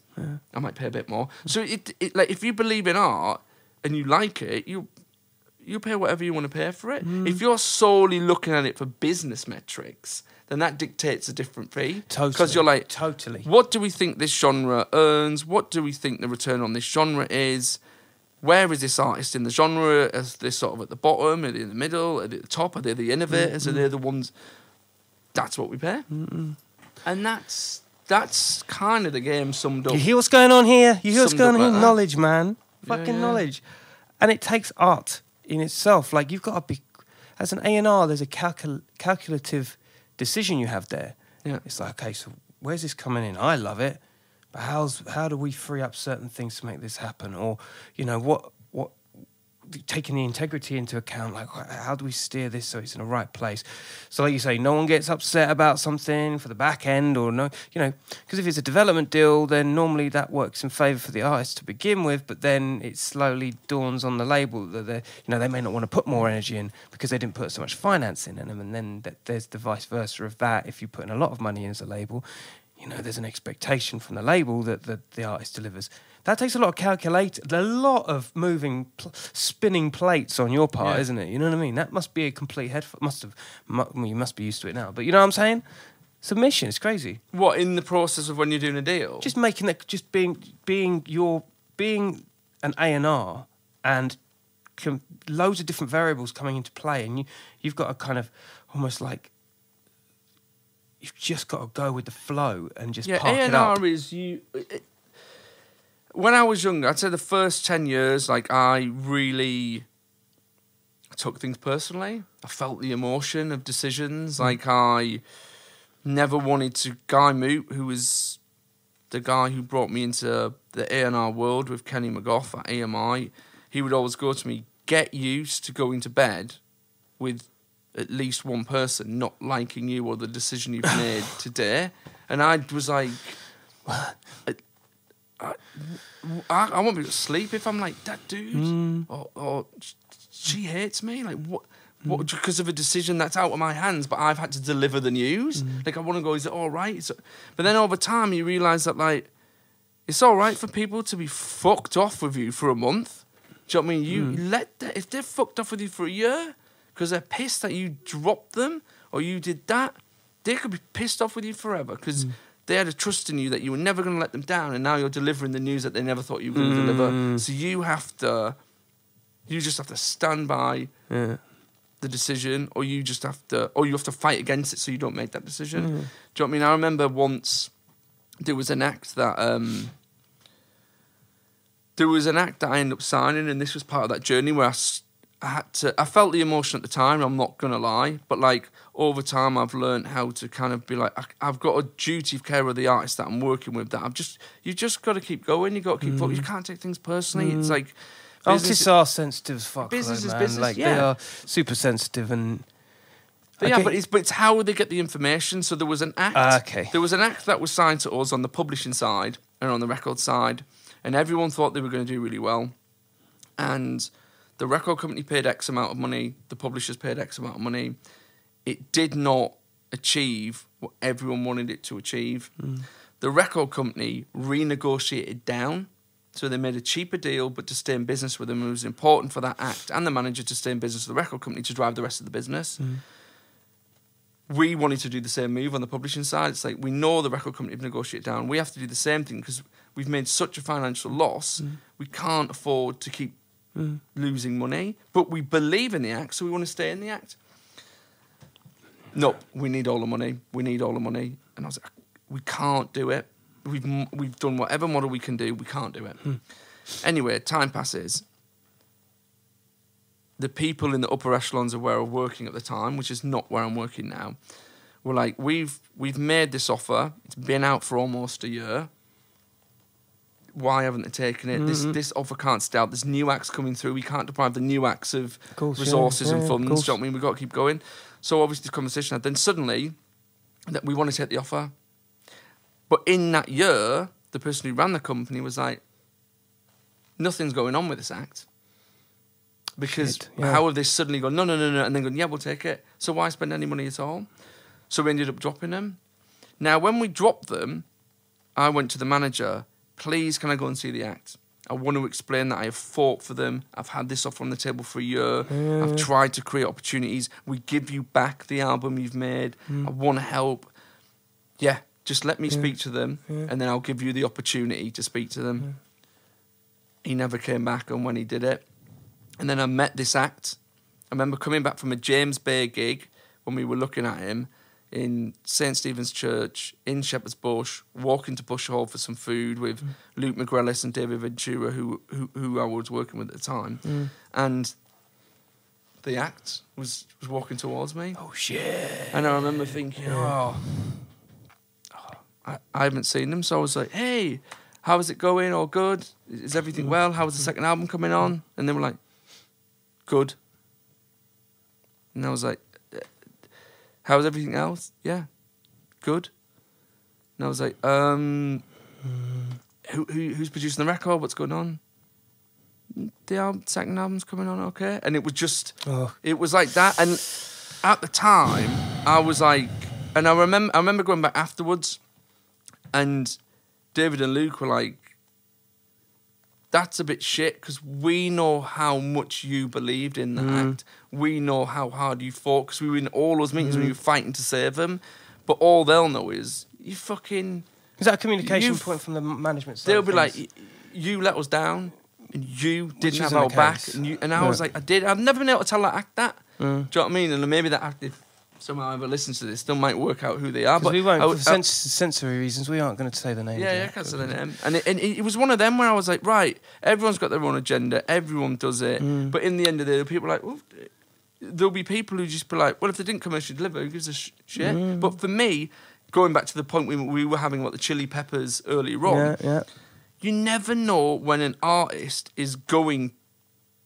I might pay a bit more. So it, it like if you believe in art and you like it, you you pay whatever you want to pay for it. If you're solely looking at it for business metrics, then that dictates a different fee. Totally. Because you're like, Totally. what do we think this genre earns? What do we think the return on this genre is? Where is this artist in the genre? Is this sort of at the bottom? Are they in the middle? Are they at the top? Are they the innovators? Are they the ones? That's what we pay, and that's that's kind of the game summed up. You hear what's going on here? You hear what's going on here? like that. Knowledge, man. Yeah, Fucking yeah. knowledge. And it takes art in itself. Like you've got to be, as an A and R, there's a calcul- calculative decision you have there. Yeah. It's like, okay, so where's this coming in? I love it, but how's how do we free up certain things to make this happen? Or, you know, what what taking the integrity into account, like how do we steer this so it's in the right place? So, like you say, no one gets upset about something for the back end, or no, you know, because if it's a development deal, then normally that works in favour for the artist to begin with, but then it slowly dawns on the label that they, you know, they may not want to put more energy in because they didn't put so much finance in them, and then there's the vice versa of that. If you put in a lot of money as a label, you know, there's an expectation from the label that the, the artist delivers. That takes a lot of calculate, a lot of moving, pl- spinning plates on your part, Yeah. isn't it? You know what I mean? That must be a complete head. Must have. Mu- well, you must be used to it now. But you know what I'm saying? Submission. It's crazy. what in the process of when you're doing a deal? Just making that. Just being being your being an A and R and com- loads of different variables coming into play, and you you've got to kind of almost like. You've just got to go with the flow and just yeah, park it up. A&R is you. It, when I was younger, I'd say the first ten years, like I really took things personally. I felt the emotion of Mm. decisions. Like I never wanted to. Guy Moot, who was the guy who brought me into the A&R world with Kenny McGough at EMI, he would always go to me, "Get used to going to bed with at least one person not liking you or the decision you've made today." And I was like. I, I, I won't be able to sleep if I'm like that dude, mm. or, or she hates me. Like what? Mm. What? Because of a decision that's out of my hands, but I've had to deliver the news. Mm. Like I want to go. Is it all right? So, but then over time, you realize that like it's all right for people to be fucked off with you for a month. Do you know what I mean? You let that if they're fucked off with you for a year because they're pissed that you dropped them or you did that, they could be pissed off with you forever because mm. they had a trust in you that you were never going to let them down, and now you're delivering the news that they never thought you were going to deliver. Mm. So you have to, you just have to stand by Yeah. the decision, or you just have to, or you have to fight against it so you don't make that decision. Mm. Do you know what I mean? I remember once there was an act that um, there was an act that I ended up signing, and this was part of that journey where I, I had to. I felt the emotion at the time. I'm not gonna lie, but like over time, I've learned how to kind of be like, I, I've got a duty of care of the artist that I'm working with. That I've just, you just got to keep going. You got to keep. fo- You can't take things personally. It's like. Artists business- are sensitive as fuck. Business though, man. business, Like they yeah. are super sensitive and. But yeah, but it's but it's how they get the information. So there was an act. Ah, okay. There was an act that was signed to us on the publishing side and on the record side, and everyone thought they were going to do really well. And the record company paid X amount of money. The publishers paid X amount of money. It did not achieve what everyone wanted it to achieve. Mm. The record company renegotiated down. So they made a cheaper deal, but to stay in business with them, it was important for that act and the manager to stay in business with the record company to drive the rest of the business. Mm. We wanted to do the same move on the publishing side. It's like we know the record company have negotiated down. We have to do the same thing because we've made such a financial loss. Mm. We can't afford to keep losing money, but we believe in the act, so we want to stay in the act. No, we need all the money. We need all the money. And I was like, we can't do it. We've we've done whatever model we can do. We can't do it. Hmm. Anyway, time passes. The people in the upper echelons of where I was working at the time, which is not where I'm working now, were like, we've we've made this offer. It's been out for almost a year. Why haven't they taken it? This mm-hmm. this offer can't stay out. There's new acts coming through. We can't deprive the new acts of, course, resources yeah, and of funds. Don't I mean? We've got to keep going. So obviously this conversation had then suddenly that we want to take the offer. But in that year, the person who ran the company was like, nothing's going on with this act. Because Shit, yeah. how have they suddenly gone, no, no, no, no, and then gone, yeah, we'll take it. So why spend any money at all? So we ended up dropping them. Now, when we dropped them, I went to the manager, please, can I go and see the act? I want to explain that I have fought for them. I've had this offer on the table for a year. I've tried to create opportunities. We give you back the album you've made. Hmm. I want to help. Yeah, just let me speak to them, and then I'll give you the opportunity to speak to them. He never came back, and when he did it, and then I met this act. I remember coming back from a James Bay gig when we were looking at him in St Stephen's Church in Shepherd's Bush, walking to Bush Hall for some food with mm. Luke McGrellis and David Ventura, who, who who I was working with at the time, mm. and the act was was walking towards me, Oh shit! and I remember thinking, oh, oh, I, I haven't seen them, so I was like, hey, how's it going? All good? Is everything mm. well? How's the second album coming on? And they were like, good. And I was like, "Uh, how's everything else? Yeah, good. And I was like, um, who, who who's producing the record? What's going on? The album, second album's coming on, okay. And it was just, Oh. it was like that. And at the time, I was like, and I remember, I remember going back afterwards, and David and Luke were like, that's a bit shit because we know how much you believed in that mm. act. We know how hard you fought because we were in all those meetings when you were mm. fighting to save them. But all they'll know is you fucking. Is that a communication point from the management side? They'll be like, things? "Y- you let us down, and you didn't have our back, and you. And I was like, I did. I've never been able to tell that act that. Mm. Do you know what I mean? And maybe that act, if someone ever listens to this, still might work out who they are. But we won't, I for I- sens- sensory reasons, we aren't going to say the name. yeah, yeah, I can't say the name. And it, and it was one of them where I was like, right, everyone's got their own agenda, everyone does it. Mm. But in the end of the day, people are like, well, there'll be people who just be like, well, if they didn't commercially deliver, who gives a sh- shit? Mm. But for me, going back to the point we, we were having about the Chili Peppers earlier on, Yeah, yeah. you never know when an artist is going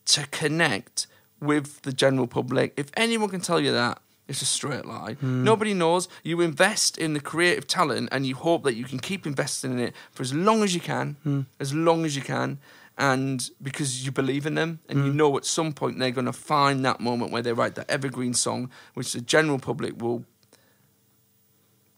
to connect with the general public. If anyone can tell you that, it's a straight lie. Hmm. Nobody knows. You invest in the creative talent and you hope that you can keep investing in it for as long as you can, hmm. as long as you can. And because you believe in them and you hmm. know at some point they're going to find that moment where they write that evergreen song, which the general public will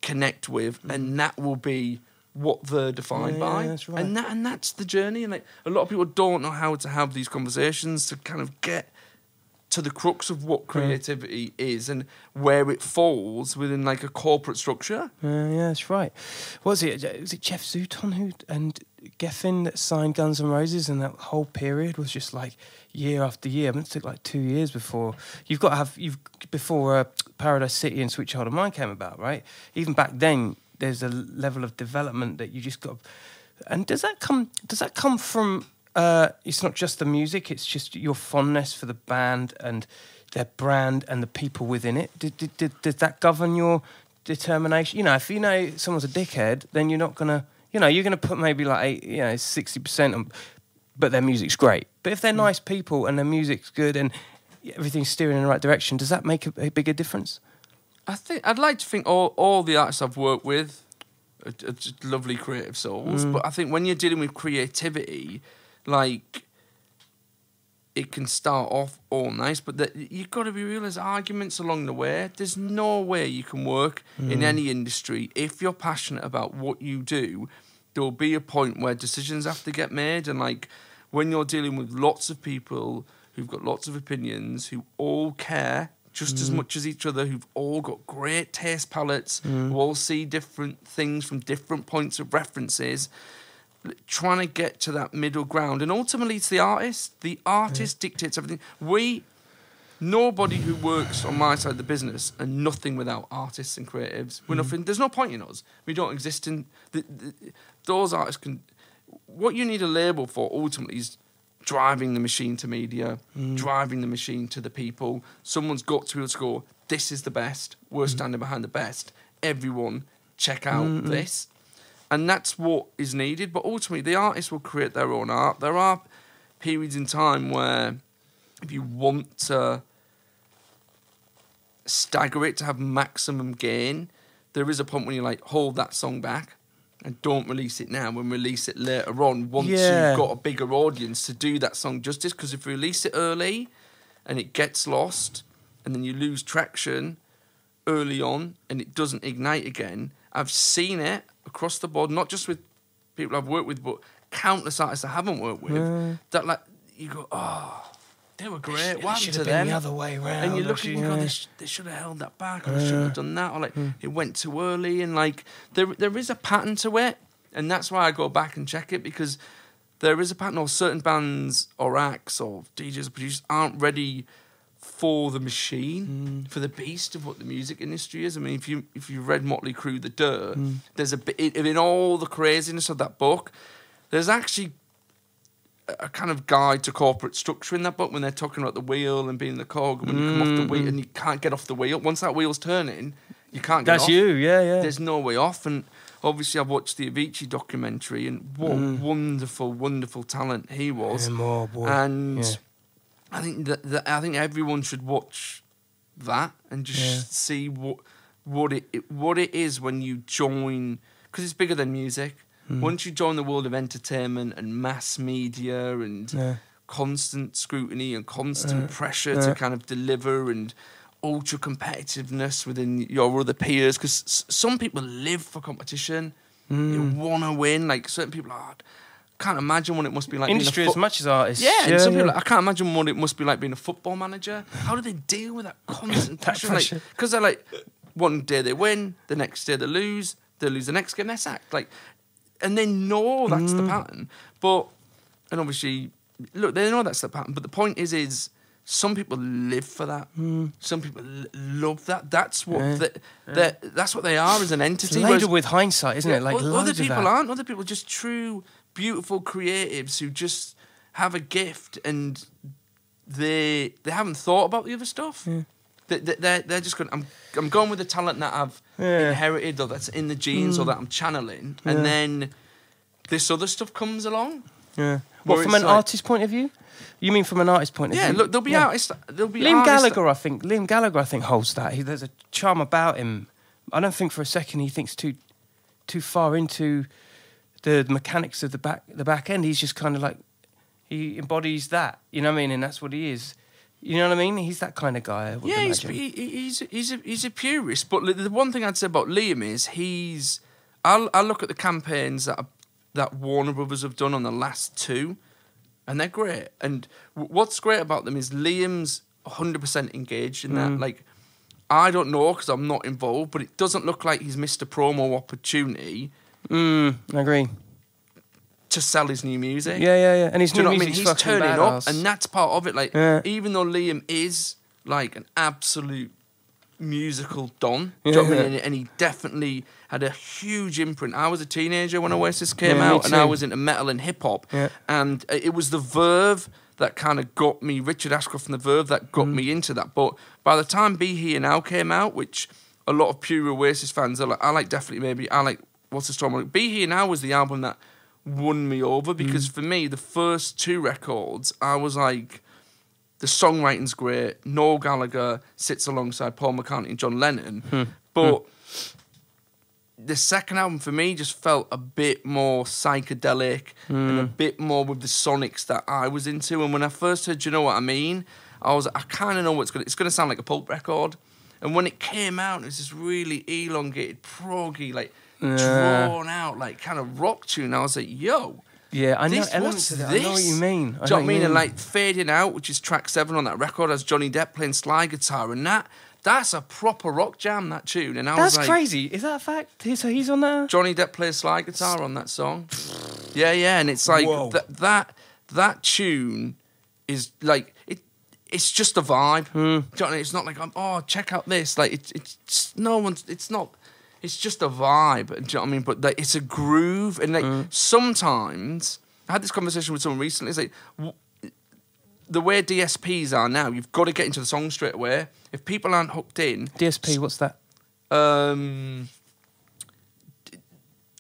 connect with, and that will be what they're defined Yeah, yeah, by. that's right. And that and that's the journey. And like a lot of people don't know how to have these conversations to kind of get to the crux of what creativity is and where it falls within like a corporate structure. Yeah, yeah, that's right. Was it? Was it Jeff Zutaut who and Geffen that signed Guns N' Roses, and that whole period was just like year after year. I mean, it took like two years before you've got to have you've before uh, Paradise City and Sweet Child O' Mine came about, right? Even back then, there's a level of development that you just got. And does that come? Does that come from? Uh, it's not just the music; it's just your fondness for the band and their brand and the people within it. Did, did, did, did that govern your determination? You know, if you know someone's a dickhead, then you're not gonna. You know, you're gonna put maybe like eight, you know, sixty percent on, but their music's great. But if they're nice people and their music's good and everything's steering in the right direction, does that make a, a bigger difference? I think I'd like to think all all the artists I've worked with are, are just lovely creative souls. But I think when you're dealing with creativity, like it can start off all nice, but that you've got to be real. There's arguments along the way. There's no way you can work in hmm. any industry if you're passionate about what you do. There will be a point where decisions have to get made, and like when you're dealing with lots of people who've got lots of opinions, who all care just as hmm. much as each other, who've all got great taste palettes, hmm. who all see different things from different points of references trying to get to that middle ground. And ultimately, it's the artist. The artist dictates everything. We, nobody who works on my side of the business, and nothing without artists and creatives. We're hmm. nothing. There's no point in us. We don't exist in. The, the, those artists can. What you need a label for ultimately is driving the machine to media, hmm. driving the machine to the people. Someone's got to be able to go, this is the best. We're hmm. standing behind the best. Everyone, check out this and that's what is needed. But ultimately, the artist will create their own art. There are periods in time where, if you want to stagger it to have maximum gain, there is a point when you're like, hold that song back and don't release it now and release it later on once Yeah. you've got a bigger audience to do that song justice. Because if you release it early and it gets lost and then you lose traction early on and it doesn't ignite again, I've seen it across the board, not just with people I've worked with, but countless artists I haven't worked with. That like you go, oh, they were great. It what should have been them? the other way round. and you look should- and you go, yeah. they, sh- they should have held that back, or they shouldn't have done that, or like hmm. it went too early, and like there there is a pattern to it, and that's why I go back and check it because there is a pattern, or certain bands or acts or DJs or producers aren't ready for the machine, for the beast of what the music industry is. I mean, if you if you read Motley Crue, The Dirt, hmm. there's a bit in all the craziness of that book. There's actually a kind of guide to corporate structure in that book when they're talking about the wheel and being the cog. And when you come off the wheel hmm. and you can't get off the wheel, once that wheel's turning, you can't get That's off. you, yeah, yeah. There's no way off. And obviously, I've watched the Avicii documentary, and what hmm. wonderful, wonderful talent he was. Yeah, oh, more, boy. And Yeah. I think that, that I think everyone should watch that and just Yeah. see what what it, what it is when you join because it's bigger than music. Hmm. Once you join the world of entertainment and mass media and Yeah. constant scrutiny and constant Uh, pressure to kind of deliver and ultra competitiveness within your other peers because some people live for competition. They Mm. want to win. Like certain people are. Can't imagine what it must be like. being a Industry as much as artists. yeah, and some yeah. people, I can't imagine what it must be like being a football manager. How do they deal with that constant pressure? Because they're like, one day they win, the next day they lose, they lose the next game, they're sacked. Like, and they know that's Mm. the pattern. But, and obviously, look, they know that's the pattern. But the point is, is some people live for that. Some people love that. That's what Mm. Yeah. they, they're- that's what they are as an It's entity. laden whereas- with hindsight, isn't yeah, it? Like other people aren't. Other people are just true, beautiful creatives who just have a gift and they they haven't thought about the other stuff. They, they, they're, they're just going. I'm I'm going with the talent that I've Yeah. inherited or that's in the genes or mm. that I'm channeling, and then this other stuff comes along. Yeah. What from an like- artist point of view? You mean from an artist's point of Yeah, view? look, there'll be Yeah. artists. There'll be Liam artists Gallagher, I think. Liam Gallagher, I think holds that. He, there's a charm about him. I don't think for a second he thinks too, too far into the mechanics of the back, the back end. He's just kind of like he embodies that. You know what I mean? And that's what he is. You know what I mean? He's that kind of guy. I Yeah, he's, he, he- he's he's a, he's a purist. But the one thing I'd say about Liam is he's. I'll I look at the campaigns that that Warner Brothers have done on the last two, and they're great. And w- what's great about them is Liam's 100 percent engaged in that. Mm. Like, I don't know because I'm not involved, but it doesn't look like he's missed a promo opportunity Mm, I agree. to sell his new music. Yeah, yeah, yeah. And his Do you new know what I mean? He's turning badass. up, and that's part of it. Like, Yeah. even though Liam is like an absolute musical don, Yeah, do you I yeah. mean? And, and he definitely had a huge imprint. I was a teenager when Oasis came Yeah, out, and I was into metal and hip hop, Yeah. and uh, it was the Verve that kind of got me. Richard Ashcroft and the Verve that got Mm. me into that. But by the time Be Here Now came out, which a lot of pure Oasis fans are like, I like definitely maybe I like what's the storm? Be Here Now was the album that won me over because Mm. for me the first two records I was like the songwriting's great Noel Gallagher sits alongside Paul McCartney and John Lennon Hmm. but the second album for me just felt a bit more psychedelic and a bit more with the sonics that I was into. And when I first heard, "Do you know what I mean? I was, I kind of know what's gonna. It's gonna sound like a pulp record. And when it came out, it was this really elongated, proggy, like Yeah. drawn out, like kind of rock tune. I was like, yo. Yeah, I know This, what's this? I know what you mean. I Do you know what I mean? And like Fade In-Out, which is track seven on that record, has Johnny Depp playing slide guitar, and that that's a proper rock jam. That tune, and I that's was like, that's crazy. Is that a fact? So he's on there. Johnny Depp plays slide guitar on that song. Yeah, yeah, and it's like Whoa. that that that tune is like it. It's just a vibe. Hmm. Do you know what I mean? It's not like I'm. Oh, check out this. Like it's it's no one's. It's not. It's just a vibe. Do you know what I mean? But like, it's a groove, and like sometimes I had this conversation with someone recently. It's like. w- The way DSPs are now, you've got to get into the song straight away. If people aren't hooked in, DSP, what's that? um, d-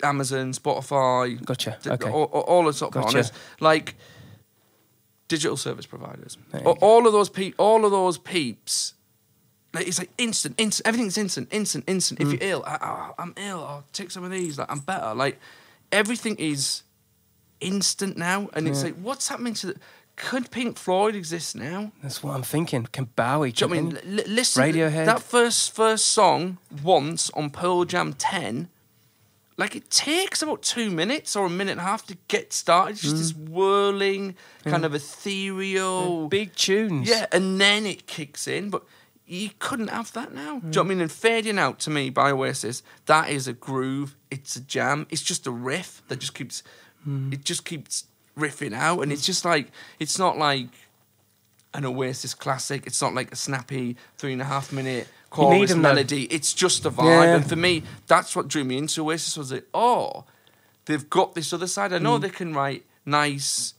Amazon, Spotify, Gotcha. d- Okay. all, all- the of Gotcha. partners, like digital service providers. All, all of those pe- all of those peeps. Like it's like instant, instant. Everything's instant, instant, instant. Mm. If you're ill, I, I'm ill. I'll take some of these. Like I'm better. Like everything is instant now, and it's like, what's happening to the? Could Pink Floyd exist now? That's what I'm thinking. Can Bowie? Do you know I mean? L- listen, Radiohead. that first first song once on Pearl Jam Ten, like it takes about two minutes or a minute and a half to get started. It's just Mm. this whirling, kind of ethereal, big tunes. yeah, and then it kicks in. But you couldn't have that now. Do you know Mm. what I mean? And Fade In-Out to me by Oasis, that is a groove. It's a jam. It's just a riff that just keeps, Mm. it just keeps riffing out, and it's just like it's not like an Oasis classic. It's not like a snappy three and a half minute chorus 'em, though. melody. It's just a vibe. Yeah. And for me, that's what drew me into Oasis was like, oh, they've got this other side. I Mm. know they can write nice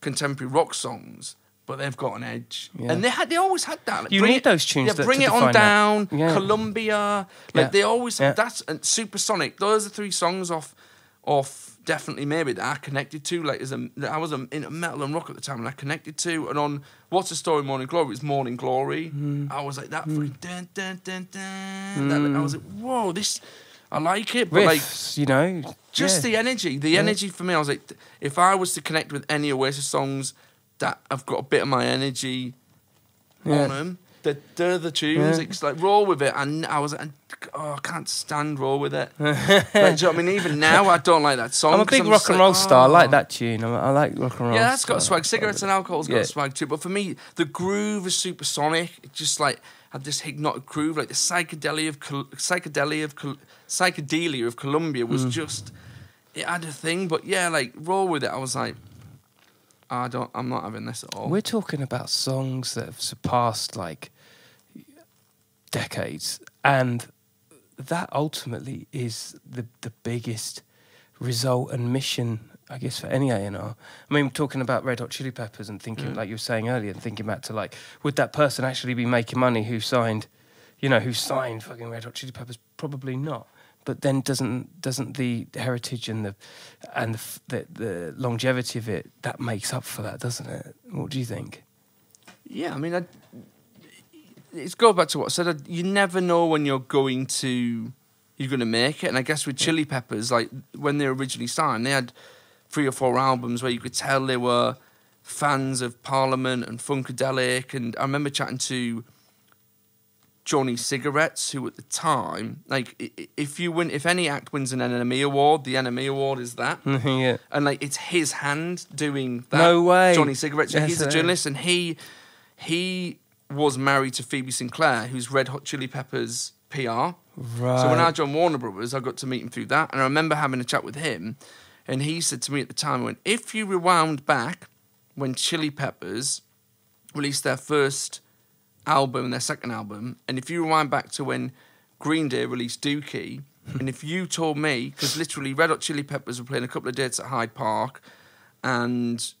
contemporary rock songs, but they've got an edge. Yeah. And they had they always had that. Like, You bring need it- those tunes Yeah, that- bring it on down. Yeah. Columbia. Like Yeah. they always that's and Supersonic. Those are three songs off off definitely maybe that I connected to. Like as a I was a, in metal and rock at the time, and I connected to. And on What's the Story, Morning Glory, it's Morning Glory. Hmm. I was like that. fucking Dun, dun, dun, dun. That- I was like, whoa, this. I like it, but like you know. just the energy. The energy for me, I was like, if I was to connect with any Oasis songs that have got a bit of my energy Yeah. on them, they're, they're the tunes. Yeah. It's like roll with it, and I was like, oh, I can't stand roll with it. like, do you know what I mean? Even now, I don't like that song. I'm a big just rock and like, roll star. I like oh. that tune. I, I like rock and roll. Yeah, that's got a swag. Cigarettes and alcohol's got Yeah. a swag too. But for me, the groove is supersonic. It just like had this hypnotic groove, like the psychedelia of Col- psychedelia of Col- psychedelia of Columbia was mm. just it had a thing. But yeah, like roll with it. I was like, I don't. I'm not having this at all. We're talking about songs that have surpassed like decades, and that ultimately is the the biggest result and mission, I guess, for any A and R. I mean, talking about Red Hot Chili Peppers and thinking, mm. like you were saying earlier, and thinking back to like, would that person actually be making money who signed, you know, who signed fucking Red Hot Chili Peppers? Probably not. But then doesn't doesn't the heritage and the and the, the the longevity of it that makes up for that, doesn't it? What do you think? Yeah, I mean, I, it's go back to what I said. You never know when you're going to you're going to make it. And I guess with Chili Peppers, like when they originally signed, they had three or four albums where you could tell they were fans of Parliament and Funkadelic. And I remember chatting to Johnny Cigarettes, who at the time, like, if you win, if any act wins an NME award, the NME award is that yeah. and like it's his hand doing that. No way. Johnny Cigarettes. Yes, he's a journalist, and he he was married to Phoebe Sinclair, who's Red Hot Chili Peppers PR. Right. So when I joined Warner Brothers, I got to meet him through that, and I remember having a chat with him, and he said to me at the time, "When if you rewound back when Chili Peppers released their first album their second album, and if you rewind back to when Green Day released Dookie, and if you told me, because literally Red Hot Chili Peppers were playing a couple of dates at Hyde Park, and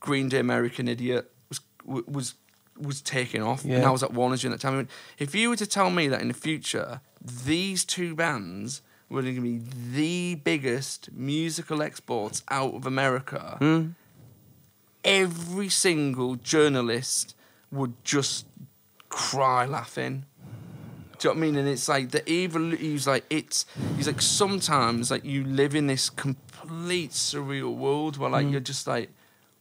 Green Day American Idiot was was was taking off, and I was at Warner's during that time. I went, if you were to tell me that in the future these two bands were going to be the biggest musical exports out of America, Hmm? every single journalist would just cry laughing. Do you know what I mean? And it's like the evil. He's like it's. He's like sometimes like you live in this complete surreal world where Mm. like you're just like,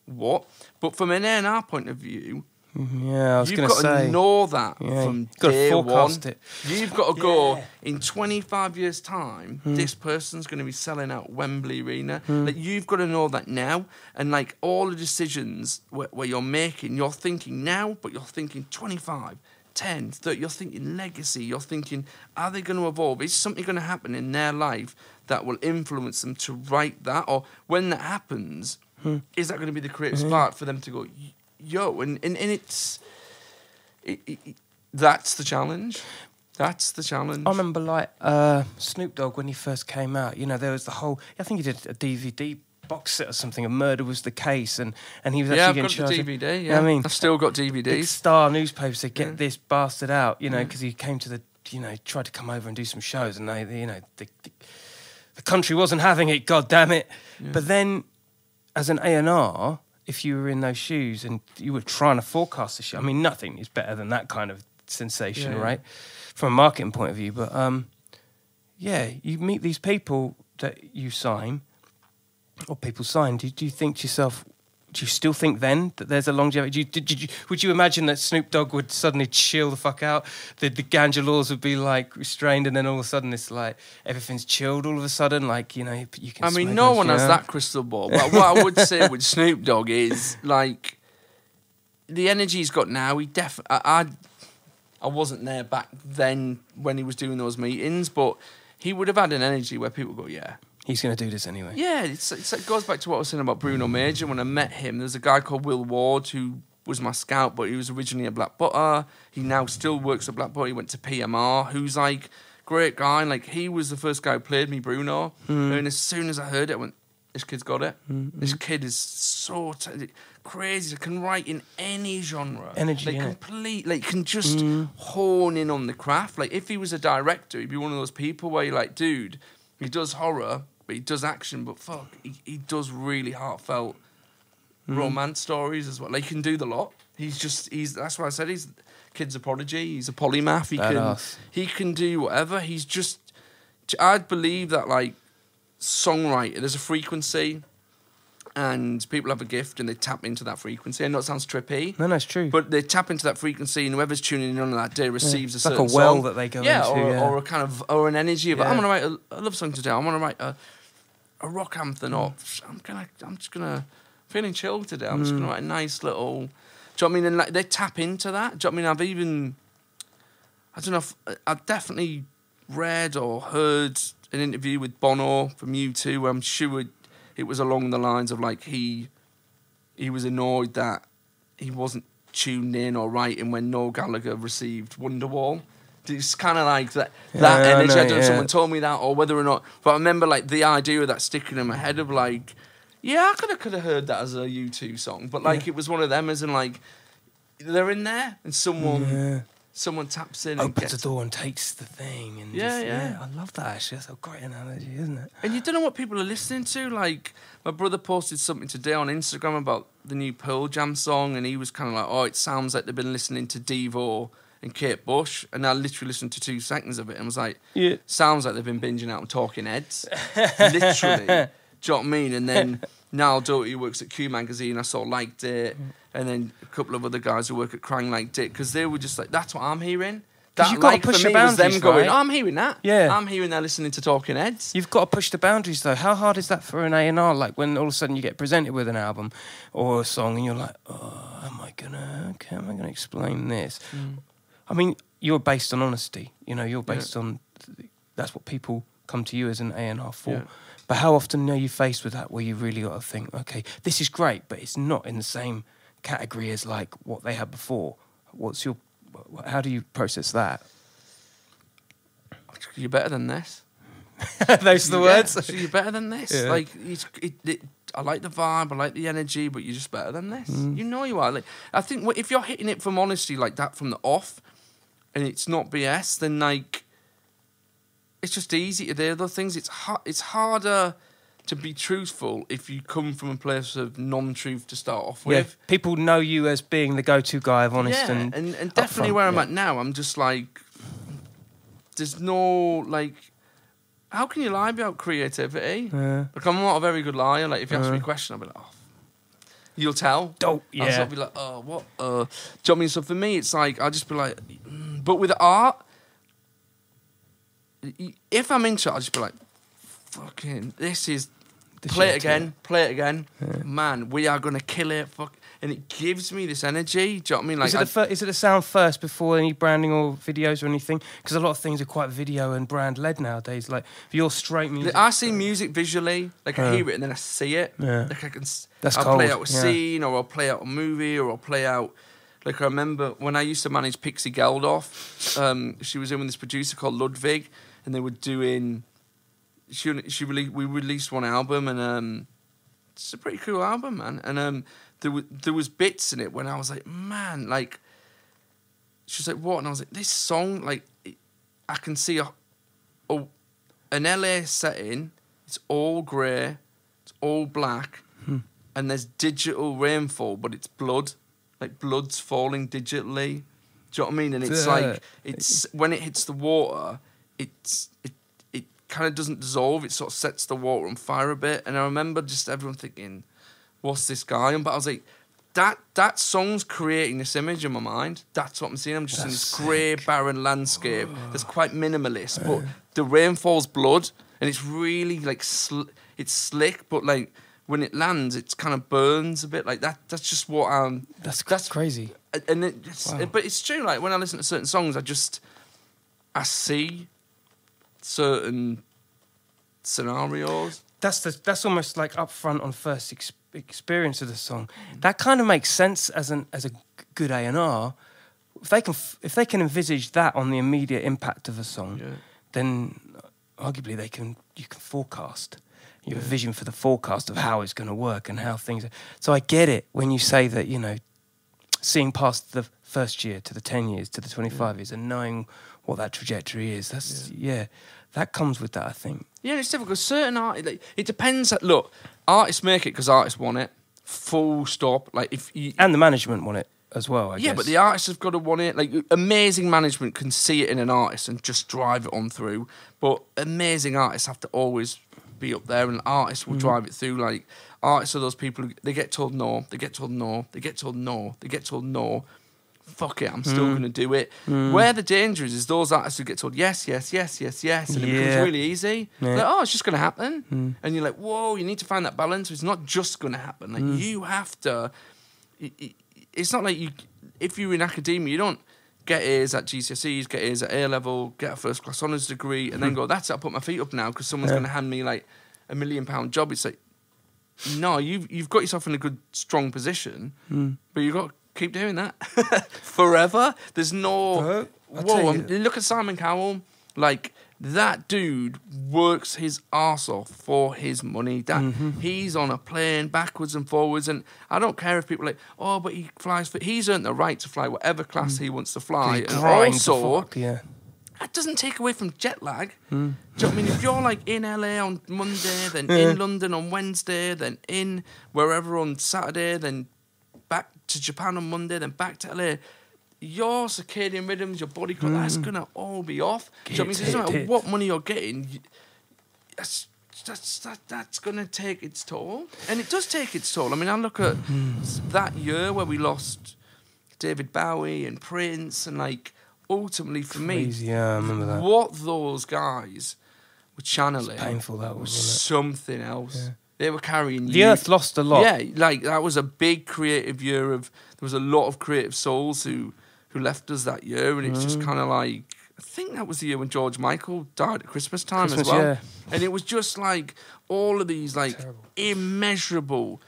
what? But from an A&R point of view, Mm-hmm. Yeah, I was you've going got to say. to know that Yeah, from you've gotta day forecast one. it. You've got to go in 25 years' time. Hmm. This person's going to be selling out Wembley Arena. Hmm. Like you've got to know that now, and like all the decisions where, where you're making, you're thinking now, but you're thinking 25. 10, 30, you're thinking legacy, you're thinking, are they going to evolve? Is something going to happen in their life that will influence them to write that? Or when that happens, hmm. is that going to be the creative spark for them to go, "Y- yo? And, and, and it's, it, it, that's the challenge. That's the challenge. I remember like uh, Snoop Dogg when he first came out. You know, there was the whole. I think he did a DVD box set or something. A murder was the case, and and he was actually yeah, I've actually got getting the charged. DVD. You know Yeah, I mean, I've still got big DVDs. star newspapers said, "Get Yeah. this bastard out," you know, because he came to the, you know, tried to come over and do some shows, and they, you know, the, the, the country wasn't having it. God damn it! But then, as an A and R, if you were in those shoes and you were trying to forecast the show, I mean, nothing is better than that kind of sensation, Yeah, yeah. right? From a marketing point of view, but um, yeah, you meet these people that you sign, or people sign. Do, do you think to yourself? Do you still think then that there's a longevity? Do you, did, you, would you imagine that Snoop Dogg would suddenly chill the fuck out? The, the ganja laws would be like restrained, and then all of a sudden it's like everything's chilled. All of a sudden, like you know, you can. I mean, no one has that crystal ball. But what I would say with Snoop Dogg is like the energy he's got now. He def I, I I wasn't there back then when he was doing those meetings, but he would have had an energy where people go, yeah. He's going to do this anyway. Yeah, it's, it's, it goes back to what I was saying about Bruno Major. When I met him, there's a guy called Will Ward who was my scout, but he was originally a Black Butter. He now still works at Black Butter. He went to PMR, who's like great guy. Like he was the first guy who played me Bruno, mm. and as soon as I heard it, I went, "This kid's got it. This kid is so t- crazy. Can write in any genre. Energy, like innit? complete. Like can just mm. hone in on the craft. Like if he was a director, he'd be one of those people where you're like, dude, he does horror, but he does action, but fuck, he, he does really heartfelt hmm. romance stories as well. Like he can do the lot. He's just he's that's why I said he's kid's a prodigy. He's a polymath. He can he can do whatever. He's just I'd believe that like songwriter, there's a frequency and people have a gift and they tap into that frequency. I know it sounds trippy. No, no, it's true. But they tap into that frequency, and whoever's tuning in on that day receives It's a like a certain well song. that they go yeah, into, or, yeah. or a kind of or an energy of Yeah. I'm gonna write a, a love song today. I'm gonna write a a rock anthem, or I'm gonna I'm just gonna feeling chilled today. I'm just Mm. gonna write a nice little. Do you know what I mean? And like they tap into that. Do you know what I mean? I've even I don't know. If, I've definitely read or heard an interview with Bono from U2. where I'm sure it, it was along the lines of like he he was annoyed that he wasn't tuned in or writing when Noel Gallagher received Wonderwall. It's kind of like that that Yeah, energy. I, know, don't know yeah. someone told me that or whether or not. But I remember like the idea of that sticking in my head of like, yeah, I could have could have heard that as a U two song, but like it was one of them as in like they're in there and someone Yeah. someone taps in Opens gets the door and takes the thing. And Yeah, just, yeah. I love that actually. That's a great analogy, isn't it? And you don't know what people are listening to. Like my brother posted something today on Instagram about the new Pearl Jam song, and he was kind of like, "Oh, it sounds like they've been listening to Devo and Kate Bush." And I literally listened to two seconds of it and was like, Yeah. sounds like they've been binging out on Talking Heads." literally, do you know what I mean? And then Niall Doherty, works at Q Magazine, I saw liked it, and then a couple of other guys who work at Kerrang liked it because they were just like, "That's what I'm hearing." That you've gotta like push for the was them boundaries, going, right? "Oh, I'm hearing that. Yeah. I'm hearing they're listening to Talking Heads. You've got to push the boundaries though. How hard is that for an A and R? Like when all of a sudden you get presented with an album or a song, and you're like, "Oh, am I gonna? Okay, am I gonna explain this?" Mm. I mean, you're based on honesty. You know, you're based on that's what people come to you as an A and R for. Yeah. But how often are you faced with that where you really got to think, okay, this is great, but it's not in the same category as like what they had before. What's your? How do you process that? You're better than this. Those are the Yeah, words. so you're better than this. Yeah. Like it's, it, it, I like the vibe, I like the energy, but you're just better than this. Mm. You know you are. Like I think if you're hitting it from honesty like that from the off, and it's not BS, then like it's just easy to do other things. It's hard. It's harder to be truthful if you come from a place of non-truth to start off with. Yeah, people know you as being the go-to guy of honest yeah, and and, and definitely where I'm yeah. at now, I'm just like, there's no like. How can you lie about creativity? Yeah. Like I'm not a very good liar. Like if you ask me a Uh. question, I'll be like, oh, you'll tell. Dope, I'll yeah. of be like, oh, what? Uh, do you know what I mean? So for me, it's like I'll just be like, mm. But with art, if I'm into it, I'll just be like, fucking, this is. The play it yeah. again, play it again, man. We are gonna kill it. Fuck, and it gives me this energy. Do you know what I mean? Like, is, it the fir- is it the sound first before any branding or videos or anything? Because a lot of things are quite video and brand led nowadays. Like if you're straight music, I see music visually, like I hear it and then I see it. Yeah. Like I can, That's I'll play out a yeah. scene, or I'll play out a movie, or I'll play out. Like I remember when I used to manage Pixie Geldof, um, she was in with this producer called Ludwig, and they were doing. She she released we released one album, and um, it's a pretty cool album, man. And um, there was there was bits in it when I was like, man, like. She was like, what? And I was like, this song, like, I can see a, a an LA setting. It's all grey, it's all black, and there's digital rainfall, but it's blood, like blood's falling digitally. Do you know what I mean? And it's Yeah. like it's when it hits the water, it's it it kind of doesn't dissolve. It sort of sets the water on fire a bit. And I remember just everyone thinking, "What's this guy?" on? But I was like. That that song's creating this image in my mind. That's what I'm seeing. I'm just in this grey, barren landscape oh. that's quite minimalist, but the rainfall's blood, and it's really like sl- it's slick, but like when it lands, it kind of burns a bit. Like that. That's just what I'm. that's that's crazy. and it, it's, Wow. but it's true. Like when I listen to certain songs, I just I see certain scenarios. That's the that's almost like upfront on first ex- experience of the song. That kind of makes sense as an as a good A and R. If they can if they can envisage that on the immediate impact of a song, Yeah. then arguably they can you can forecast. You have a vision for the forecast of how it's going to work and how things. Are. So I get it when you say that you know, seeing past the first year to the ten years to the twenty five mm. years and knowing what that trajectory is. That's yeah. that comes with that. I think. Yeah, it's difficult. Certain art, like, it depends. Look, artists make it because artists want it. Full stop. Like if you, And the management want it as well. I yeah, guess. but the artists have got to want it. Like amazing management can see it in an artist and just drive it on through. But amazing artists have to always be up there, and artists will mm-hmm. drive it through. Like artists are those people who they get told no, they get told no, they get told no, they get told no. Fuck it, I'm still Mm. going to do it. Mm. Where the danger is, is those artists who get told yes, yes, yes, yes, yes, and it becomes really easy. Yeah. Like, oh, it's just going to happen. Mm. And you're like, whoa, you need to find that balance. It's not just going to happen. Like, mm. you have to. it- it- It's not like you. If you're in academia, you don't get A's at GCSEs, get A's at A level, get a first class honours degree, and then go, that's it, I'll put my feet up now because someone's Yeah. going to hand me like a million pound job. It's like, no, you've, you've got yourself in a good, strong position, but you've got to keep doing that forever. There's no. Whoa, I'm- look at Simon Cowell. Like, that dude works his arse off for his money. That Mm-hmm. he's on a plane backwards and forwards, and I don't care if people are like, oh, but he flies. For, he's earned the right to fly whatever class he wants to fly, and also fuck, yeah. that doesn't take away from jet lag. Hmm. Do you know what I mean? If you're like in LA on Monday, then in London on Wednesday, then in wherever on Saturday, then back to Japan on Monday, then back to LA, your circadian rhythms, your body clock, that's gonna all be off. Do you know what I? So it doesn't. Matter what money you're getting. you- That's, that's, that, that's gonna take its toll, and it does take its toll. I mean, I look at Hmm. that year where we lost David Bowie and Prince, and like ultimately for me, yeah, I remember that. what those guys were channeling painful that was was, something else. They were carrying The youth. Earth lost a lot. Yeah, like that was a big creative year of. There was a lot of creative souls who who left us that year, and it's Mm. just kind of like I think that was the year when George Michael died at Christmas time Christmas, as well. yeah. And it was just like all of these like Terrible. immeasurable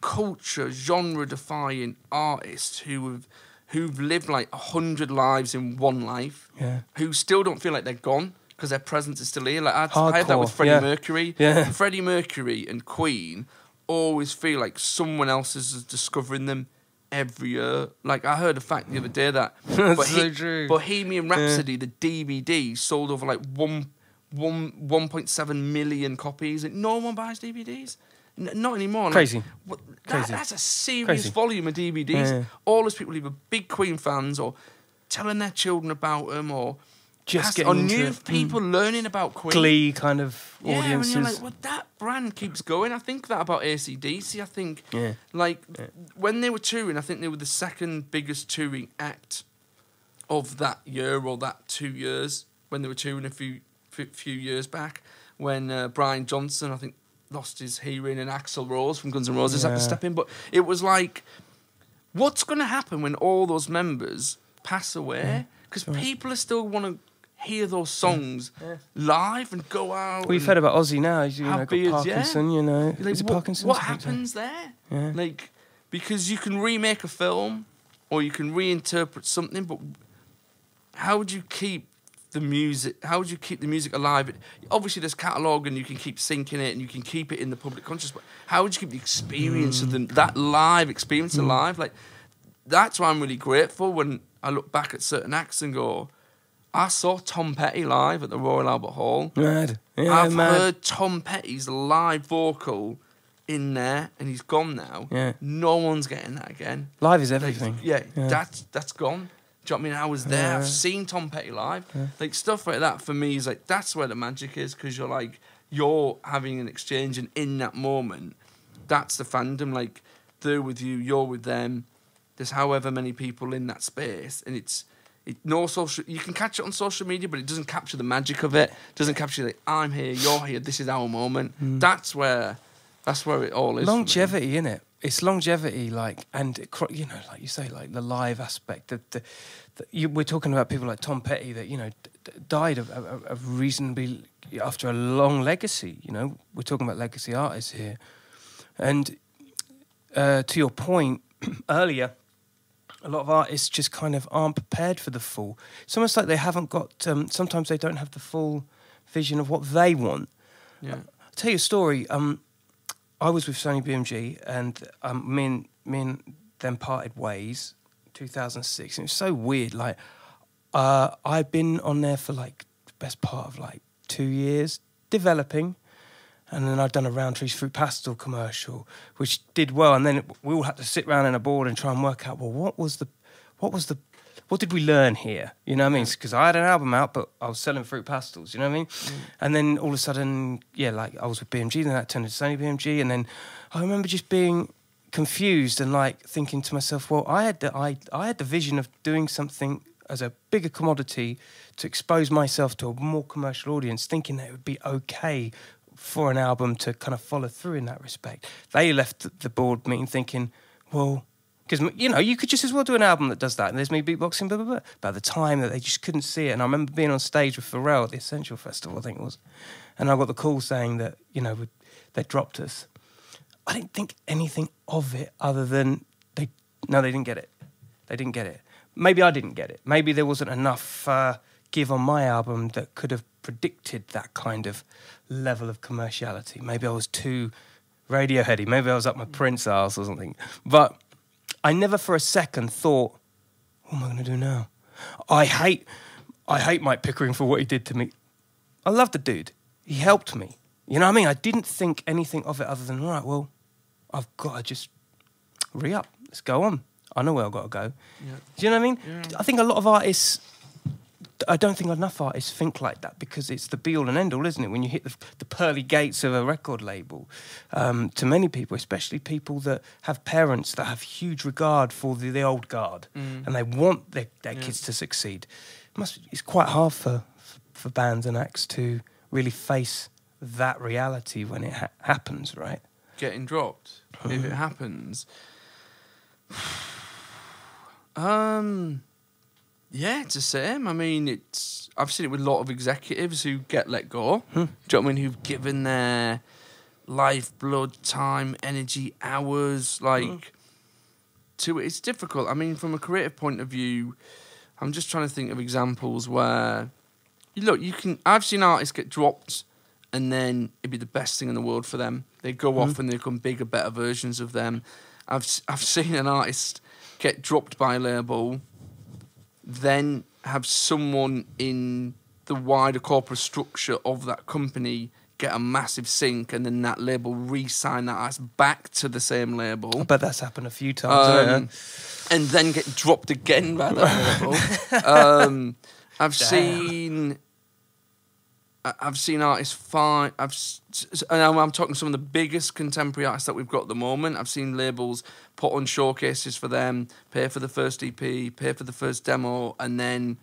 culture genre defying artists who have who've lived like a hundred lives in one life Yeah. who still don't feel like they're gone because their presence is still here. Like I, I had that with Freddie yeah. Mercury. Yeah. Freddie Mercury and Queen always feel like someone else is discovering them every year. Like I heard a fact the other day that That's so true. Bohemian Rhapsody, the DVD, sold over like one one one point seven million copies. And no one buys DVDs. N- not anymore. Like, Crazy. what- that- Crazy. that's a serious Crazy. volume of DVDs. Yeah. All those people either big Queen fans or telling their children about them or just getting or new it. Mm. people learning about Queen. Glee kind of Yeah, audiences. and you're like, well, that brand keeps going. I think that about ACDC. I think, Yeah. like, when they were touring, I think they were the second biggest touring act of that year or that two years when they were touring a few few, years back. When uh, Brian Johnson, I think, lost his hearing and Axl Rose from Guns N' Roses had to step in. But it was like, what's going to happen when all those members pass away? Because people are still want to hear those songs live and go out. We've and- heard about Ozzy now. He's you know, got beards, yeah. Parkinson. You know, like, is it what, Parkinson's? What I think so. happens there? Yeah. Like, because you can remake a film or you can reinterpret something, but how would you keep the music? How would you keep the music alive? It, obviously, there's catalogue and you can keep syncing it and you can keep it in the public conscious. But how would you keep the experience of Hmm. the, that live experience alive? Like, that's why I'm really grateful when I look back at certain acts and go, I saw Tom Petty live at the Royal Albert Hall. Mad. Yeah, I've mad. heard Tom Petty's live vocal in there, and he's gone now. Yeah. No one's getting that again. Live is Like, everything. yeah, Yeah. that's that's gone. Do you know what I mean? I was there. Yeah. I've seen Tom Petty live. Like stuff like that for me is like that's where the magic is because you're like you're having an exchange, and in that moment, that's the fandom. Like they're with you, you're with them. There's however many people in that space, and it's. It, no social. You can catch it on social media, but it doesn't capture the magic of it. Doesn't capture like I'm here, you're here. This is our moment. That's where, that's where it all is. longevity in it it's longevity like and it you know like you say like the live aspect the, the, the you, we're talking about people like tom petty that you know d- d- died of, of, of reasonably after a long legacy you know we're talking about legacy artists here and uh, to your point earlier a lot of artists just kind of aren't prepared for the full it's almost like they haven't got um, sometimes they don't have the full vision of what they want Yeah. I'll tell you a story. Um, I was with Sony BMG, and um, me and me and them parted ways, 2006. And it was so weird. Like, uh, I'd been on there for like the best part of like two years, developing, and then I'd done a Rowntree's Fruit Pastille commercial, which did well. And then we all had to sit round in a board and try and work out, well, what was the, what was the, what did we learn here? You know what I mean? Because I had an album out, but I was selling fruit pastels. You know what I mean? Mm. And then all of a sudden, yeah, like I was with BMG, then that turned into Sony BMG, and then I remember just being confused and like thinking to myself, well, I had the I, I had the vision of doing something as a bigger commodity to expose myself to a more commercial audience, thinking that it would be okay for an album to kind of follow through in that respect. They left the board meeting thinking, well, because you know you could just as well do an album that does that, and there's me beatboxing, blah blah blah. But the time that they just couldn't see it, and I remember being on stage with Pharrell at the Essential Festival, I think it was, and I got the call saying that you know they dropped us. I didn't think anything of it other than they no, they didn't get it. They didn't get it. Maybe I didn't get it. Maybe there wasn't enough uh, give on my album that could have predicted that kind of level of commerciality. Maybe I was too Radioheady. Maybe I was up my Prince ass or something. But I never for a second thought, what am I going to do now? I hate, I hate Mike Pickering for what he did to me. I love the dude. He helped me. You know what I mean? I didn't think anything of it other than, right, well, I've got to just re up. Let's go on. I know where I've got to go. Yeah. Do you know what I mean? I think a lot of artists, I don't think enough artists think like that because it's the be all and end all, isn't it? When you hit the, the pearly gates of a record label, um, to many people, especially people that have parents that have huge regard for the, the old guard and they want their, their kids to succeed. It must, it's quite hard for, for bands and acts to really face that reality when it ha- happens, right? getting dropped if it happens. Um, yeah, it's the same. I mean, it's I've seen it with a lot of executives who get let go. Hmm. Do you know what I mean? Who've given their lifeblood, time, energy, hours, like hmm. to it. It's difficult. I mean, from a creative point of view, I'm just trying to think of examples where you look. You can. I've seen artists get dropped and then it'd be the best thing in the world for them. They go hmm. off and they become bigger, better versions of them. I've I've seen an artist get dropped by a label, then have someone in the wider corporate structure of that company get a massive sink, and then that label re-sign that ass back to the same label. But that's happened a few times. Um, and then get dropped again by that label. um, I've Damn. seen. I've seen artists find. I've and I'm, I'm talking some of the biggest contemporary artists that we've got at the moment. I've seen labels put on showcases for them, pay for the first EP, pay for the first demo, and then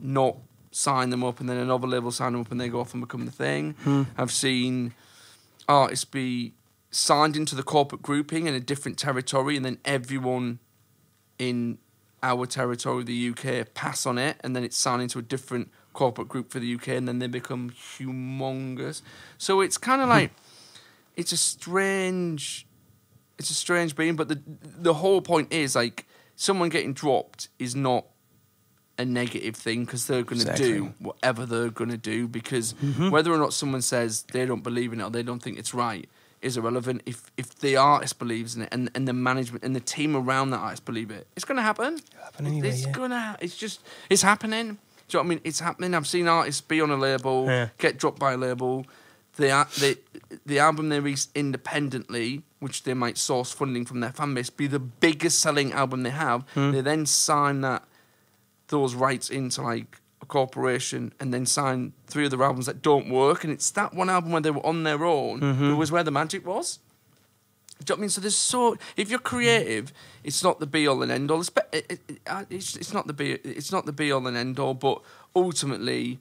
not sign them up, and then another label sign them up, and they go off and become the thing. Hmm. I've seen artists be signed into the corporate grouping in a different territory, and then everyone in our territory, the UK, pass on it, and then it's signed into a different corporate group for the UK, and then they become humongous. So it's kind of hmm. like it's a strange, it's a strange being. But the the whole point is like someone getting dropped is not a negative thing because they're going to Exactly. do whatever they're going to do because mm-hmm. whether or not someone says they don't believe in it or they don't think it's right is irrelevant if if the artist believes in it and, and the management and the team around that artist believe it it's going to happen happen anyway, it's yeah. gonna ha- it's just it's happening do you know what I mean it's happening I've seen artists be on a label Yeah. get dropped by a label the the the album they release independently, which they might source funding from their fan base, be the biggest selling album they have. Hmm. They then sign that those rights into like a corporation and then sign three other albums that don't work, and it's that one album where they were on their own Mm-hmm. who was where the magic was. Do you know what I mean? So there's so if you're creative, it's not the be all and end all. It's, it, it, it- it's, it's not the be it's not the be all and end all, but ultimately,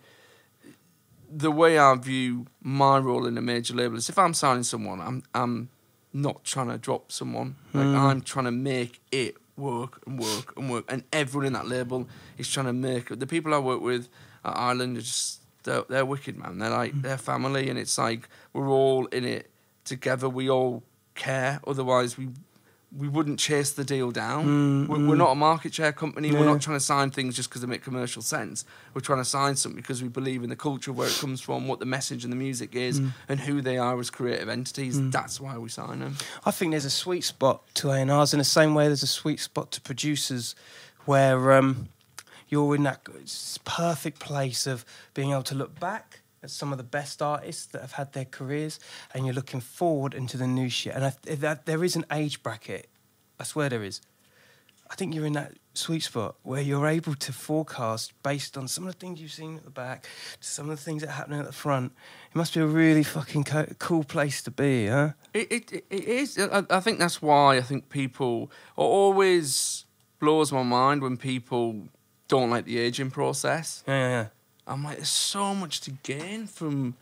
the way I view my role in a major label is if I'm signing someone, I'm I'm not trying to drop someone. Like hmm. I'm trying to make it work and work and work, and everyone in that label is trying to make it. The people I work with at Island are just they're, they're wicked, man. They're like hmm. they're family, and it's like we're all in it together. We all care. Otherwise, we we wouldn't chase the deal down. Mm, we're, we're not a market share company. We're not trying to sign things just because they make commercial sense. We're trying to sign something because we believe in the culture, where it comes from, what the message and the music is, mm. and who they are as creative entities. That's why we sign them. I think there's a sweet spot to A&Rs in the same way there's a sweet spot to producers where um, you're in that perfect place of being able to look back at some of the best artists that have had their careers and you're looking forward into the new shit. And I, that, there is an age bracket. I swear there is. I think you're in that sweet spot where you're able to forecast based on some of the things you've seen at the back, to some of the things that are happening at the front. It must be a really fucking co- cool place to be, huh? It, it, it is. I, I think that's why I think people always blows my mind when people don't like the aging process. Yeah, yeah, yeah. I'm like, there's so much to gain from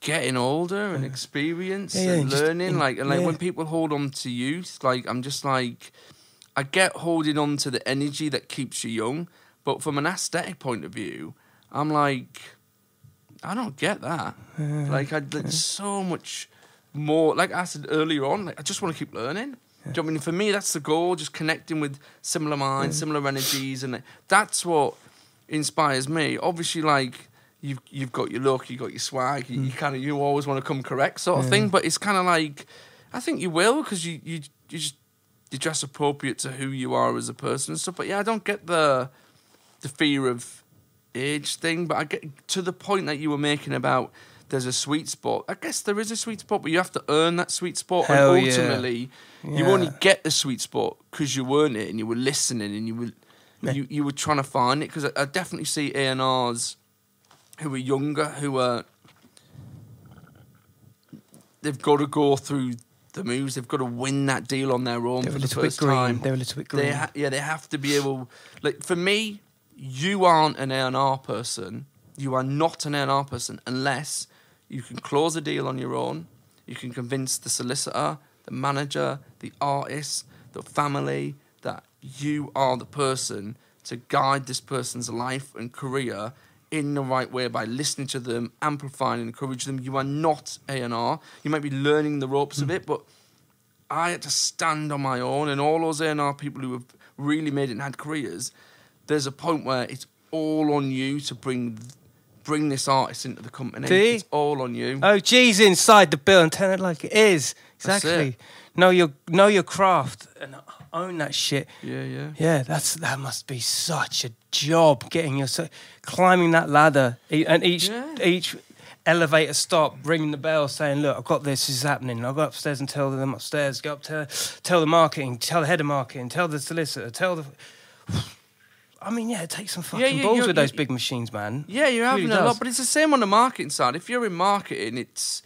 getting older and experience Yeah, yeah, and learning. in- like, and like yeah. when people hold on to youth, like I'm just like, I get holding on to the energy that keeps you young, but from an aesthetic point of view, I'm like, I don't get that. like, I, there's so much more. Like I said earlier on, like I just want to keep learning. Do you know what I mean? For me, that's the goal. Just connecting with similar minds, similar energies, and that's what inspires me. Obviously, like you've you've got your look, you have got your swag, you, you mm. kind of you always want to come correct, sort of thing. But it's kind of like I think you will because you you you just you dress appropriate to who you are as a person and stuff. But yeah, I don't get the the fear of age thing, but I get to the point that you were making about there's a sweet spot. I guess there is a sweet spot, but you have to earn that sweet spot. Hell and yeah. ultimately, you only get the sweet spot because you earned it and you were listening and you were you, you were trying to find it. Because I, I definitely see A and R's who are younger, who are they've got to go through the moves. They've got to win that deal on their own They're a for the little bit first green. time. They're a little bit They green. ha- yeah, they have to be able. Like for me, you aren't an A&R person. You are not an A&R person unless you can close a deal on your own. You can convince the solicitor, the manager, the artist, the family you are the person to guide this person's life and career in the right way by listening to them, amplifying and encourage them. You are not A&R. You might be learning the ropes of hmm. it, but I had to stand on my own, and all those A&R people who have really made it and had careers, there's a point where it's all on you to bring bring this artist into the company. See? It's all on you. Oh, G's inside the bill and tell it like it is. Exactly. Know your know your craft and own that shit. yeah, yeah. Yeah, that's that must be such a job getting your climbing that ladder and each Yeah. each elevator stop, ringing the bell, saying, "Look, I've got this. This is happening." I'll go upstairs and tell them upstairs. Go up to tell the marketing, tell the head of marketing, tell the solicitor, tell the. I mean, yeah, it takes some fucking Yeah, you- balls with those big machines, man. Yeah, you're having really a does. lot, but it's the same on the marketing side. If you're in marketing, it's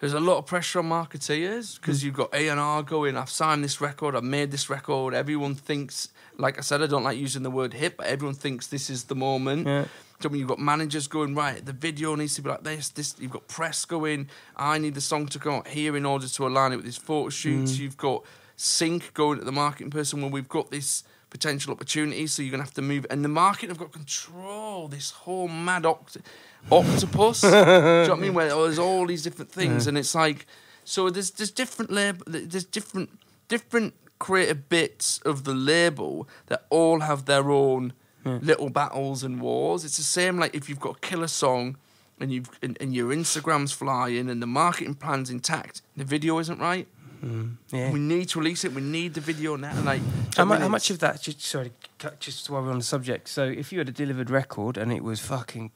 there's a lot of pressure on marketeers Hmm. because you've got A and R going. I've signed this record. I've made this record. Everyone thinks, like I said, I don't like using the word hit, but everyone thinks this is the moment. Yeah. So when you've got managers going right, the video needs to be like this. This you've got press going. I need the song to go out here in order to align it with these photo shoots. Hmm. You've got sync going to the marketing person when we've got this potential opportunity. So you're gonna have to move, and the market have got control. This whole mad oct- octopus. Do you know what I mean? Where there's all these different things, and it's like so. There's there's different label. There's different different creative bits of the label that all have their own little battles and wars. It's the same like if you've got a killer song. And you've and, and your Instagram's flying and the marketing plan's intact. The video isn't right. Mm-hmm. Yeah. We need to release it. We need the video now. Like How, mu- how much of that? Just sorry, just while we're on the subject. So, if you had a delivered record and it was fucking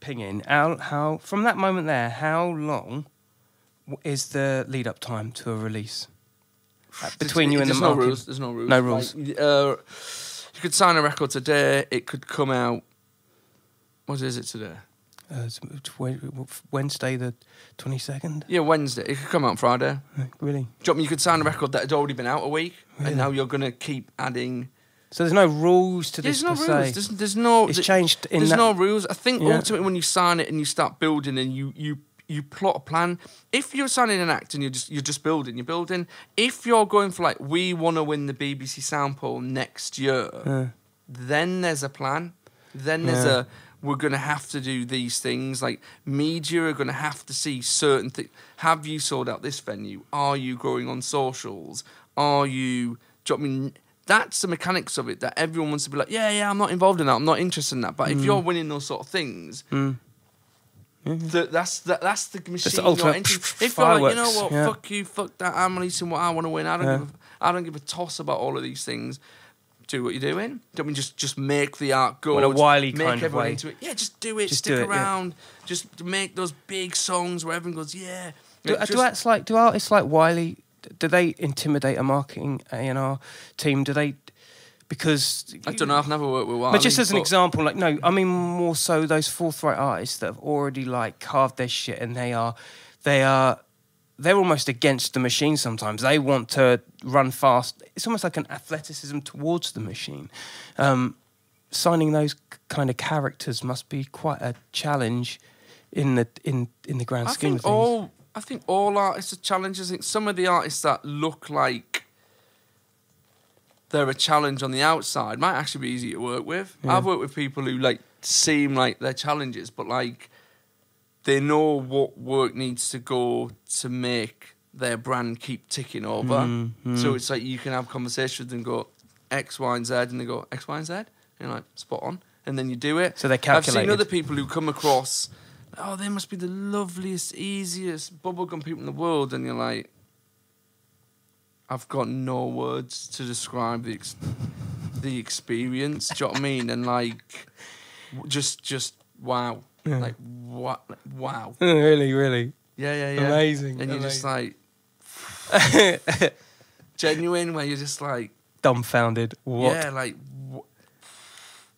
pinging, how, how from that moment there, how long is the lead up time to a release Uh, between you and the no market? rules. There's no rules. No rules. Like, uh, you could sign a record today. It could come out. What is it today? Uh, it's- it's Wed- Wednesday, the twenty second. Yeah, Wednesday. It could come out Friday. Really? Do you know what I mean? You could sign a record that had already been out a week, Really? and now you're going to keep adding. So there's no rules to There's this no per rules. se. There's, there's no. It's changed in There's that- no rules. I think Yeah. ultimately when you sign it and you start building and you you you plot a plan. If you're signing an act and you're just you're just building, you're building. If you're going for like we want to win the BBC sample next year, Yeah. then there's a plan. Then there's Yeah. a we're going to have to do these things. Like media are going to have to see certain things. Have you sold out this venue? Are you growing on socials? Are you? Do you know I mean? That's the mechanics of it. That everyone wants to be like, yeah, yeah, I'm not involved in that. I'm not interested in that. But Mm. if you're winning those sort of things, that, that's that, that's the machine. the you're entering. If you're like, you know what, yeah. fuck you, fuck that. I'm releasing what I want to win. I don't Yeah. give a, I don't give a toss about all of these things. Do what you're doing. Don't mean just just make the art go. In a wily make kind of way. into it. Yeah, just do it. Just stick do it, yeah. around. Just make those big songs where everyone goes, yeah. Do, do acts like do artists like Wiley? Do they intimidate a marketing A and R team? Do they? Because I don't know. I've never worked with one. But just as an but- example, like no, I mean more so those forthright artists that have already like carved their shit and they are, they are, they're almost against the machine. Sometimes they want to run fast. It's almost like an athleticism towards the machine. Um, signing those kind of characters must be quite a challenge in the in in the grand I scheme think of things. all I think all artists are challenges. I think some of the artists that look like they're a challenge on the outside might actually be easy to work with. Yeah. I've worked with people who like seem like they're challenges, but like they know what work needs to go to make their brand keep ticking over. Mm, So it's like you can have conversations with them, and go X, Y, and Z, and they go X, Y, and Z. And you're like spot on, and then you do it. So they're I've seen other people who come across, oh, they must be the loveliest, easiest bubblegum people in the world, and you're like, I've got no words to describe the ex- the experience. do you know what I mean? And like, just just wow, Yeah. like what, like, wow, really, really yeah, yeah, yeah, Amazing, And you're just like genuine, where you're just like, dumbfounded. What? yeah, like, w-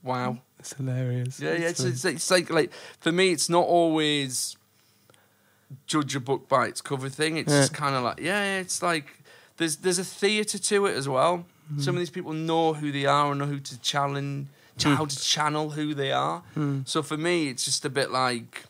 wow. It's hilarious. Yeah, yeah. It's, It's, it's, like like for me, it's not always judge a book by its cover thing. It's Yeah. just kind of like yeah, it's like there's there's a theatre to it as well. Mm-hmm. Some of these people know who they are and know who to challenge, Mm. how to channel who they are. So for me, it's just a bit like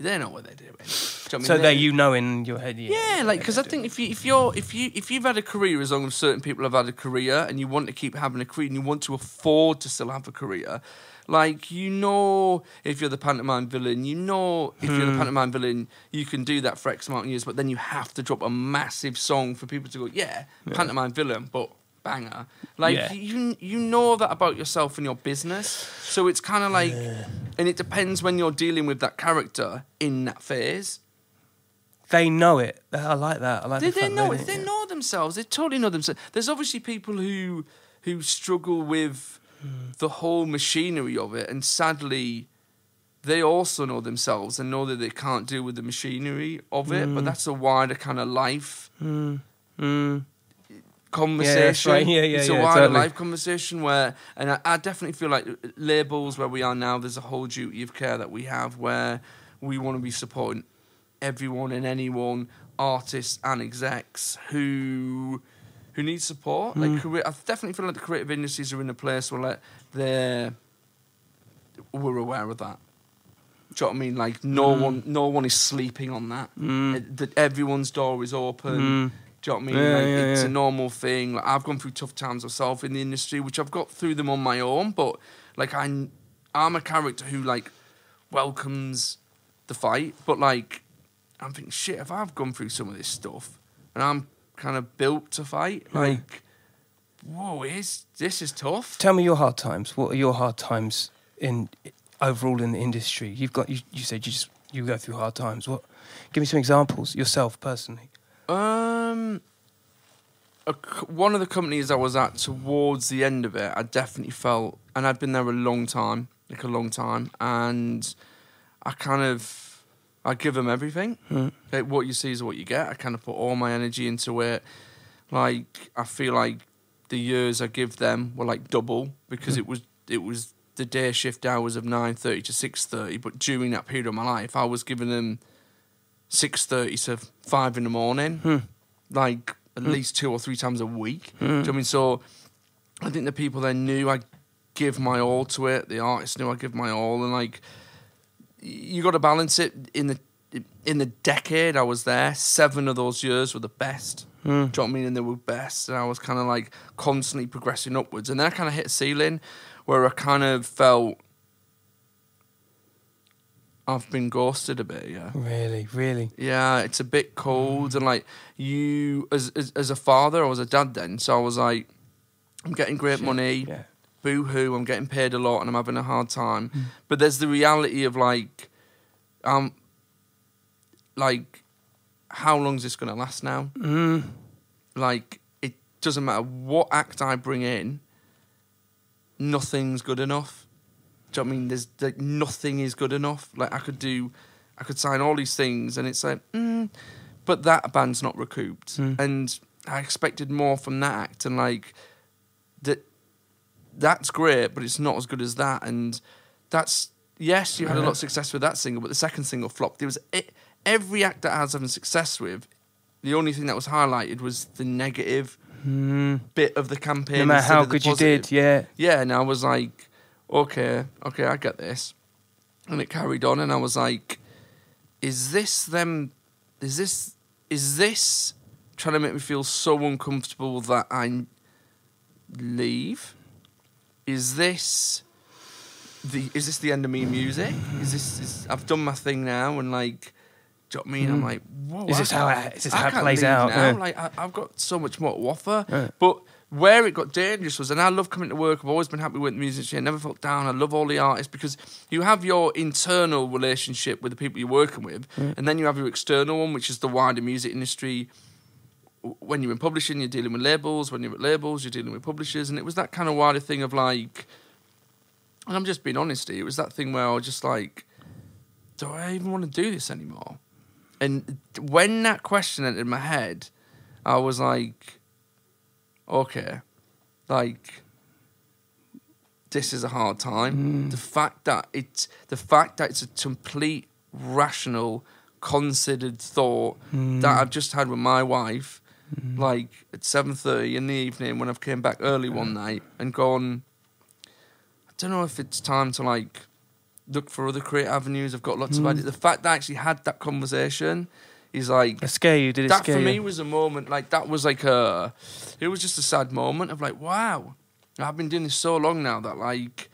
they know what they're doing. Do you know what I mean? so They- that you know in your head. Yeah, yeah, like because I think if you if you're if you if you've had a career as long as certain people have had a career and you want to keep having a career and you want to afford to still have a career, like you know if you're the pantomime villain, you know if you're the hmm. pantomime villain, you can do that for X amount of years, but then you have to drop a massive song for people to go, yeah, pantomime villain, but banger. Like Yeah. you you know that about yourself and your business, so it's kind of like, and it depends when you're dealing with that character in that phase. they know it. I like that. I like. They, the they know that it. They know themselves. They totally know themselves. There's obviously people who who struggle with hmm. the whole machinery of it, and sadly, they also know themselves and know that they can't deal with the machinery of it. But hmm. that's a wider kind of life. Mm, mm, conversation. right. Yeah, yeah, it's yeah, a wider totally. life conversation where, and I, I definitely feel like labels where we are now, there's a whole duty of care that we have where we want to be supporting everyone and anyone, artists and execs who who need support. Mm. Like, career, I definitely feel like the creative industries are in a place where like they're we're aware of that. Do you know what I mean? Like no Mm. one, no one is sleeping on that. It- that everyone's door is open. Do you know what I mean? Yeah, like, yeah, it's yeah. a normal thing. Like, I've gone through tough times myself in the industry, which I've got through them on my own. But like I, I'm a character who like welcomes the fight. But like I'm thinking, shit, if I've gone through some of this stuff and I'm kind of built to fight, like, whoa, is this is tough. Tell me your hard times. What are your hard times in overall in the industry? You've got you, you said you just you go through hard times. What? Give me some examples yourself personally. Um, a one of the companies I was at towards the end of it, I definitely felt, and I'd been there a long time, like a long time, and I kind of, I give them everything. Like what you see is what you get. I kind of put all my energy into it. Like I feel like the years I give them were like double because it was it was the day shift hours of nine thirty to six thirty. But during that period of my life, I was giving them six thirty to five in the morning, hmm. like at hmm. least two or three times a week. Hmm. Do you know what I mean? So I think the people then knew I give my all to it. The artists knew I give my all, and like you got to balance it in the in the decade I was there. Seven of those years were the best. Do you know what I mean? And they were best, and I was kind of like constantly progressing upwards. And then I kind of hit a ceiling where I kind of felt I've been ghosted a bit. Yeah. Really, really. Yeah, it's a bit cold, and like you, as, as as a father, I was a dad then, so I was like, I'm getting great money, Yeah. boo hoo, I'm getting paid a lot, and I'm having a hard time. But there's the reality of like, um, like, how long is this gonna last now? Mm. Like, it doesn't matter what act I bring in, nothing's good enough. Do you know I mean? There's like nothing is good enough. Like I could do, I could sign all these things, and it's like, mm, but that band's not recouped, and I expected more from that act, and like that, that's great, but it's not as good as that, and that's yes, you had a lot of success with that single, but the second single flopped. There was e every act that I was having success with. The only thing that was highlighted was the negative bit of the campaign. No matter how good you did, yeah. Yeah, and I was like, okay, okay, I get this. And it carried on, and I was like, is this them? Is this is this trying to make me feel so uncomfortable that I leave? Is this the is this the end of me music? Is this is, I've done my thing now, and like. Do you know what I mean? I'm hmm. like, whoa. Is I this how it- is this I how it plays out? Now. Yeah. Like, I, I've got so much more to offer. Yeah. But where it got dangerous was, and I love coming to work. I've always been happy with the music. I never felt down. I love all the artists because you have your internal relationship with the people you're working with, mm. and then you have your external one, which is the wider music industry. When you're in publishing, you're dealing with labels. When you're at labels, you're dealing with publishers, and it was that kind of wider thing of like. And I'm just being honest. It was that thing where I was just like, do I even want to do this anymore? And when that question entered my head, I was like, okay, like this is a hard time. Hmm. The fact that it's the fact that it's a complete rational, considered thought hmm. that I've just had with my wife, hmm. like at seven thirty in the evening when I've came back early one night and gone. I don't know if it's time to like look for other creative avenues. I've got lots of ideas. The fact that I actually had that conversation is like It scare you? Did it that scare for you? me was a moment like that was like a it was just a sad moment of like wow i've been doing this so long now that like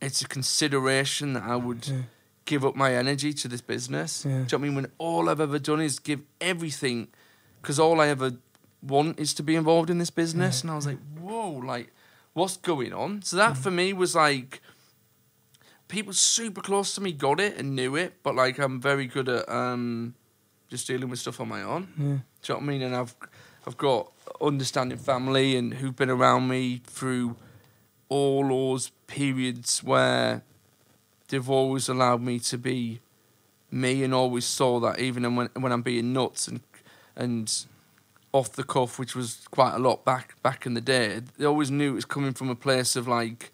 it's a consideration that i would give up my energy to this business Yeah. do you know what i mean when all i've ever done is give everything because all i ever want is to be involved in this business and i was like whoa like what's going on so that for me was like people super close to me got it and knew it but like i'm very good at um just dealing with stuff on my own Yeah. do you know what I mean? And I've I've got understanding family and who've been around me through all those periods where they've always allowed me to be me and always saw that even when when I'm being nuts and and off the cuff, which was quite a lot back back in the day. They always knew it was coming from a place of like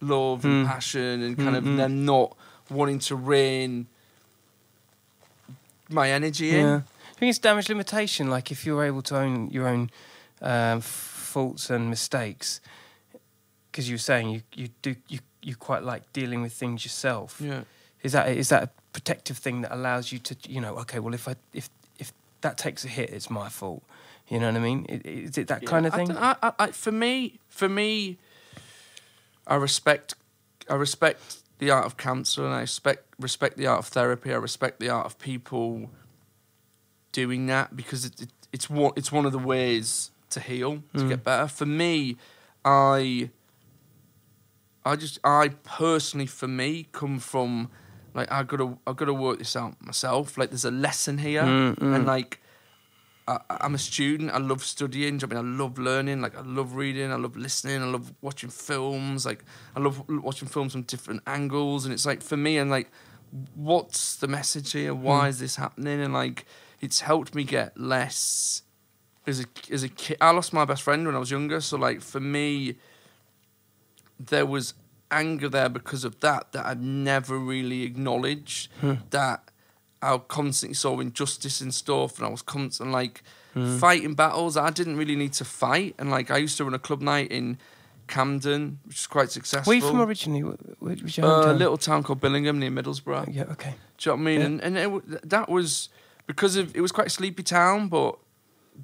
love and hmm. passion and kind hmm, of hmm. them not wanting to rein my energy in. Yeah. I think it's damage limitation. Like if you're able to own your own um, faults and mistakes, because you were saying you, you do you you quite like dealing with things yourself. Yeah. Is that is that a protective thing that allows you to you know okay well if I if if that takes a hit it's my fault. You know what I mean? Is it that kind of thing? I, I, I, for me, for me, I respect, I respect the art of cancer, and I respect respect the art of therapy. I respect the art of people doing that because it, it, it's one it's one of the ways to heal to Mm. get better. For me, I, I just I personally for me come from like I gotta I gotta work this out myself. Like there's a lesson here, Mm, mm. and like I, I'm a student. I love studying. do you know what I mean, I love learning. Like I love reading. I love listening. I love watching films. Like I love watching films from different angles. And it's like for me, and like, what's the message here? Mm-hmm. Why is this happening? And like, it's helped me get less. As a as a kid, I lost my best friend when I was younger. So like for me, there was anger there because of that that I'd never really acknowledged. Hmm. That I constantly saw injustice in stuff, and I was constantly like fighting battles I didn't really need to fight. And like I used to run a club night in Camden, which is quite successful. Where are you from originally? Wh- wh- Which Uh, a little town called Billingham near Middlesbrough. Yeah. Okay. Do you know what I mean? Yeah. And and it, that was because of it was quite a sleepy town, but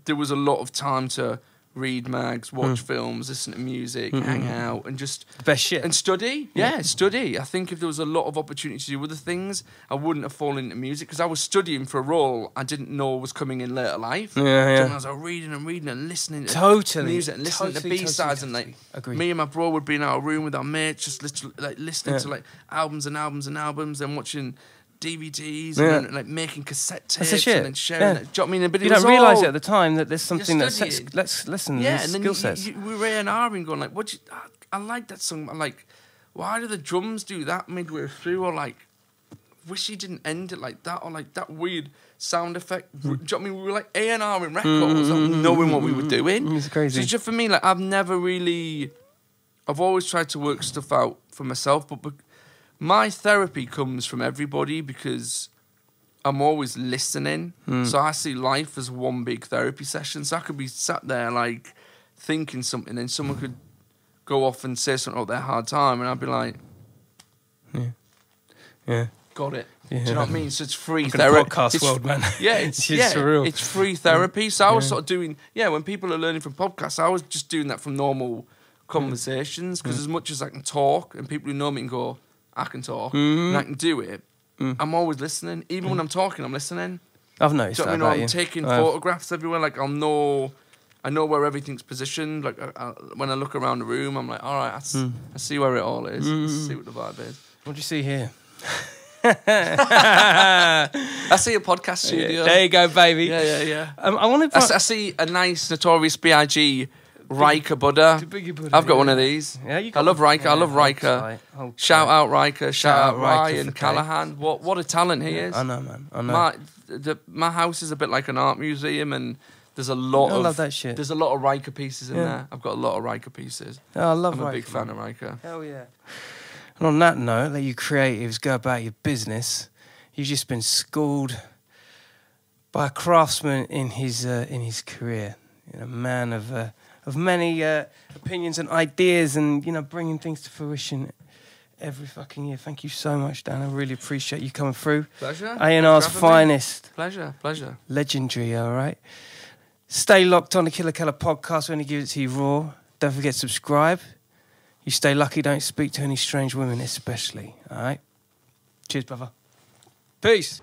there was a lot of time to read mags, watch Hmm. films, listen to music, hmm, hmm, hang hmm. out, and just The best shit. and study. Yeah, study. I think if there was a lot of opportunity to do other things, I wouldn't have fallen into music because I was studying for a role I didn't know was coming in later life. Yeah, Do yeah. and I was like, reading and reading and listening to Totally, music and listening totally, to B sides totally, and like totally. Agreed. me and my bro would be in our room with our mates, just literally like listening Yeah. to like albums and albums and albums, and watching DVDs Yeah. and then, like making cassette tapes That's the shit. and then sharing Yeah. it. Do you know what I mean? But you don't realise it at the time that there's something that sets, let's listen. yeah, and then skill you, sets. you, we were A and R and going like, what? You, I, I like that song. I'm like, why do the drums do that midway through? Or like, wish he didn't end it like that. Or like that weird sound effect. Do you know what I mean? We were like A and R in records, like, mm-hmm. knowing what we were doing. It's crazy. So just for me, like I've never really. I've always tried to work stuff out for myself, but, but my therapy comes from everybody because I'm always listening. Hmm. So I see life as one big therapy session. So I could be sat there like thinking something, and someone could go off and say something about their hard time, and I'd be like, yeah. Yeah, "got it." Do Yeah. you know what I mean? So it's free therapy. podcast It's- world, man. Yeah, it's, It's yeah, surreal. it's free therapy. So I was sort of doing, yeah, when people are learning from podcasts, I was just doing that from normal hmm. conversations because hmm. as much as I can talk and people who know me can go, I can talk Mm-hmm. and I can do it, Mm. I'm always listening. Even when I'm talking, I'm listening. I've noticed Do you know I mean? you. I'm taking I've- photographs everywhere. Like I'll know, I know where everything's positioned. Like I, I, when I look around the room, I'm like, all right, I, s- Mm. I see where it all is. I see what the vibe is. What do you see here? I see a podcast studio. There you go, baby. Yeah, yeah, yeah. Um, I want I, to. s- I see a nice Notorious B.I.G. RYCA Buddha. Buddha, I've got yeah. one of these. Yeah, you I love. RYCA. I love RYCA. tight, hold Shout out RYCA. Shout, out out RYCA Ryan Dave. Callanan. What what a talent he is. I know, man. I know. My the, my house is a bit like an art museum, and there's a lot I of love that shit. There's a lot of RYCA pieces in Yeah. there. I've got a lot of RYCA pieces. Oh, I love I'm a big fan man. of RYCA. Hell yeah. And on that note, let you creatives go about your business. You've just been schooled by a craftsman in his uh, in his career, you know, a man of uh, of many uh, opinions and ideas, and you know, bringing things to fruition every fucking year. Thank you so much, Dan. I really appreciate you coming through. Pleasure. A&R's Thanks me. finest, Pleasure. Pleasure. legendary. All right. Stay locked on the Killa Kela podcast. We're going to give it to you raw. Don't forget to subscribe. You stay lucky. Don't speak to any strange women, especially. All right. Cheers, brother. Peace.